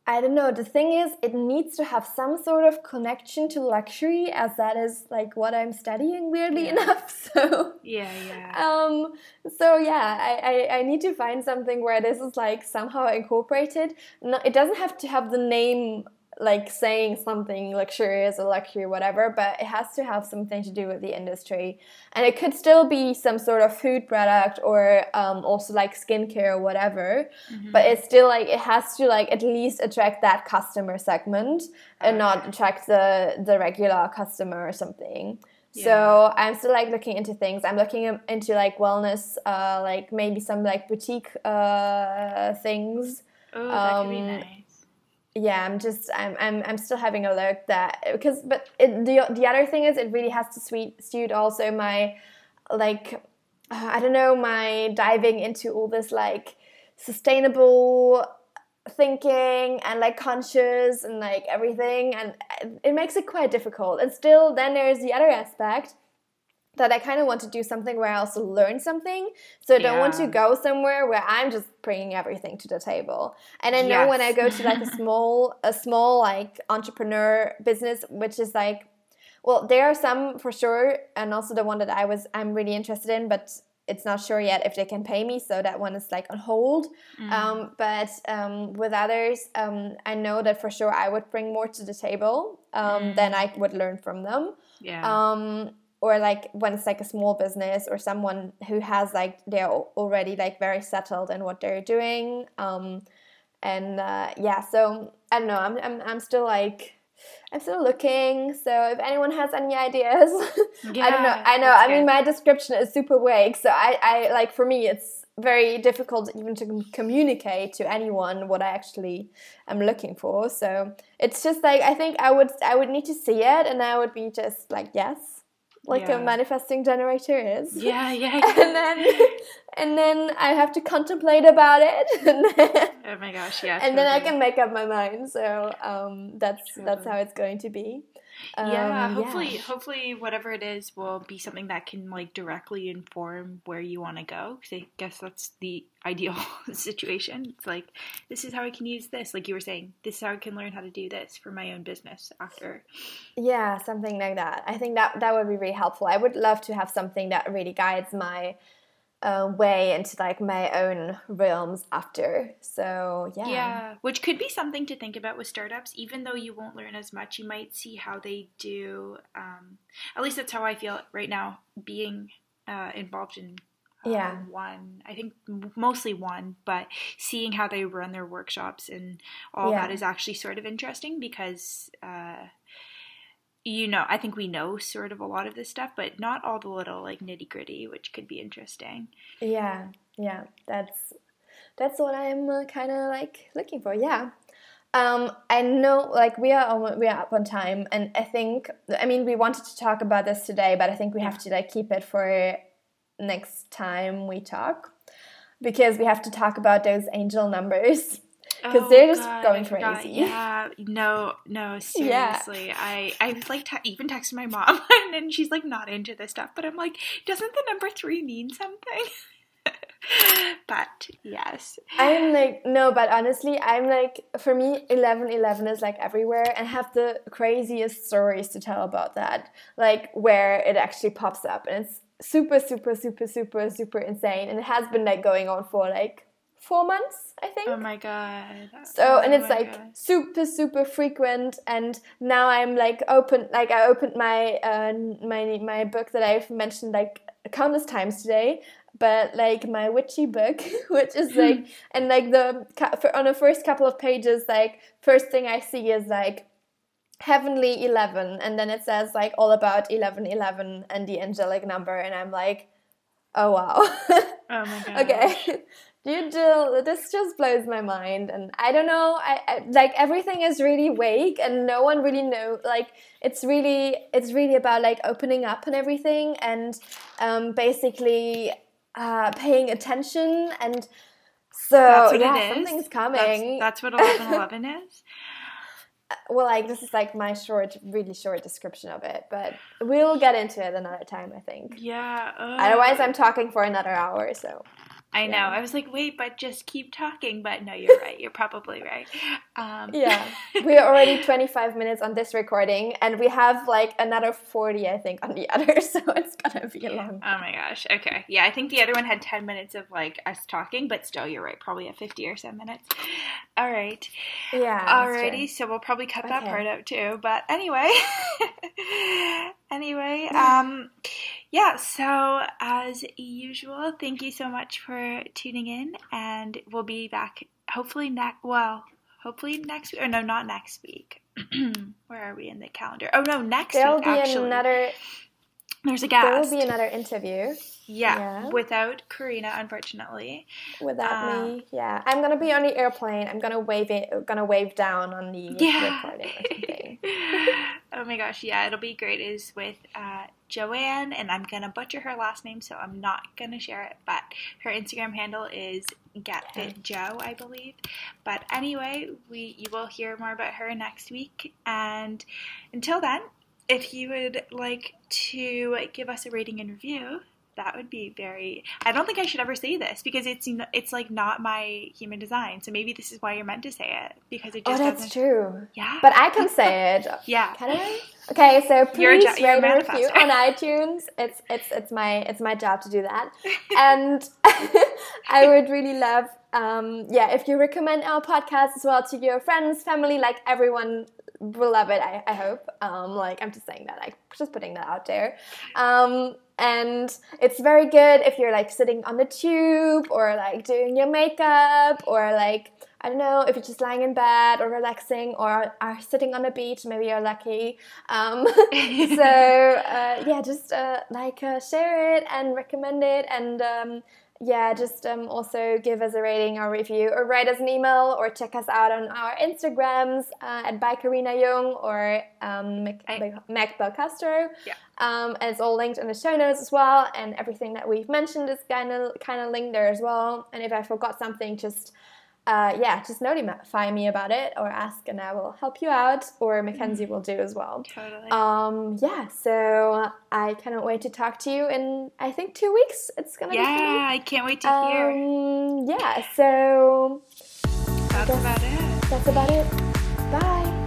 I don't know. The thing is, it needs to have some sort of connection to luxury, as that is like what I'm studying. Weirdly yeah. enough, so yeah, yeah. Um, so yeah, I, I I need to find something where this is like somehow incorporated. No, it doesn't have to have the name like saying something luxurious or luxury whatever, but it has to have something to do with the industry. And it could still be some sort of food product or um, also like skincare or whatever. Mm-hmm. But it's still like it has to like at least attract that customer segment and okay. not attract the the regular customer or something. Yeah. So I'm still like looking into things. I'm looking into like wellness, uh, like maybe some like boutique uh, things. Oh, that um, could be um, nice yeah i'm just i'm i'm, I'm still having a look that because but it, the the other thing is it really has to suit suit also my like uh, i don't know my diving into all this like sustainable thinking and like conscious and like everything. And it makes it quite difficult. And still then there's the other aspect that I kind of want to do something where I also learn something. So I don't yeah. want to go somewhere where I'm just bringing everything to the table. And I know yes. when I go to like a small, a small like entrepreneur business, which is like, well, there are some for sure, and also the one that I was, I'm really interested in, but it's not sure yet if they can pay me. So that one is like on hold. Mm. Um, but um, with others, um, I know that for sure I would bring more to the table um, mm. than I would learn from them. Yeah um, or like when it's like a small business or someone who has like they're already like very settled in what they're doing um and uh, yeah so i don't know I'm, I'm i'm still like i'm still looking so if anyone has any ideas yeah, i don't know i know i mean my description is super vague so i i like for me it's very difficult even to communicate to anyone what I actually am looking for. So it's just like I think I would I would need to see it and I would be just like yes like yeah. a manifesting generator is. Yeah, yeah, yeah. And then and then I have to contemplate about it. Then, oh my gosh, yeah. And totally. then I can make up my mind. So um, that's totally. that's how it's going to be. Um, yeah, hopefully, yeah. hopefully, whatever it is will be something that can like directly inform where you want to go. Because I guess that's the ideal situation. It's like this is how I can use this. Like you were saying, this is how I can learn how to do this for my own business after. Yeah, something like that. I think that that would be really helpful. I would love to have something that really guides my uh, way into like my own realms after. So yeah. Yeah, which could be something to think about with startups. Even though you won't learn as much, you might see how they do. Um, at least that's how I feel right now, being uh, involved in. Uh, yeah. One, I think mostly one, but seeing how they run their workshops and all yeah. that is actually sort of interesting because uh, you know, I think we know sort of a lot of this stuff, but not all the little like nitty gritty, which could be interesting. Yeah, yeah, that's that's what I'm uh, kind of like looking for. Yeah. Um, I know, like we are on, we are up on time, and I think I mean we wanted to talk about this today, but I think we have to like keep it for next time we talk because we have to talk about those angel numbers because oh, they're just God, going crazy. Yeah, no, no, seriously. Yeah. I I like te- even texted my mom, and then she's like not into this stuff. But I'm like, doesn't the number three mean something? but yes, I'm like no, but honestly, I'm like for me, eleven eleven is like everywhere, and have the craziest stories to tell about that, like where it actually pops up, and it's super, super, super, super, super insane, and it has been like going on for like four months, I think. Oh my god. So oh and it's like god. super super frequent, and now I'm like open. Like I opened my uh, my my book that I've mentioned like countless times today. But like my witchy book, which is like, and like the on the first couple of pages, like first thing I see is like heavenly 11 and then it says like all about 1111 and the angelic number and i'm like oh wow oh my god okay you do this just blows my mind and i don't know I, I, like everything is really vague and no one really know like it's really it's really about like opening up and everything and um, basically uh, paying attention and so yeah something's coming. that's, that's what 1111 is? Uh, well like this is like my short really short description of it but we'll get into it another time i think. Yeah uh, otherwise i'm talking for another hour so I know. Yeah. I was like, wait, but just keep talking. But no, you're right. You're probably right. Um. Yeah, we're already 25 minutes on this recording, and we have like another 40, I think, on the other. So it's gonna be a long. Oh my gosh. Okay. Yeah, I think the other one had 10 minutes of like us talking, but still, you're right. Probably at 50 or so minutes. All right. Yeah. Alrighty. So we'll probably cut okay. that part out too. But anyway. anyway. Um yeah, so as usual, thank you so much for tuning in, and we'll be back hopefully next. Well, hopefully next week, or no, not next week. Where are we in the calendar? Oh no, next There'll week. There'll be actually. another. There's a guest. There will be another interview. Yeah, yeah. without Karina, unfortunately. Without uh, me, yeah. I'm gonna be on the airplane. I'm gonna wave it. Gonna wave down on the yeah. recording or something. oh my gosh, yeah, it'll be great. Is with uh, Joanne, and I'm gonna butcher her last name, so I'm not gonna share it. But her Instagram handle is GetFitJo, I believe. But anyway, we you will hear more about her next week. And until then, if you would like to give us a rating and review, that would be very i don't think i should ever say this because it's it's like not my human design. So maybe this is why you're meant to say it because it just oh that's true. Yeah. But i can say it. Yeah. Can i? Okay so please jo- rate a review on itunes. It's it's it's my it's my job to do that. And i would really love um, yeah if you recommend our podcast as well to your friends family like everyone will love it i, I hope um, like i'm just saying that i just putting that out there um, and it's very good if you're like sitting on the tube or like doing your makeup or like I don't know if you're just lying in bed or relaxing or are sitting on the beach. Maybe you're lucky. Um, so uh, yeah, just uh, like uh, share it and recommend it and um, yeah, just um, also give us a rating or review or write us an email or check us out on our Instagrams uh, at by Karina Young or um, Mac, Mac Belcastro. Yeah. Um, and it's all linked in the show notes as well. And everything that we've mentioned is kind of kind of linked there as well. And if I forgot something, just uh, yeah, just notify me about it or ask and I will help you out, or Mackenzie will do as well. Totally. Um, yeah, so I cannot wait to talk to you in, I think, two weeks. It's going to yeah, be Yeah, I can't wait to um, hear. Yeah, so. That's about it. That's about it.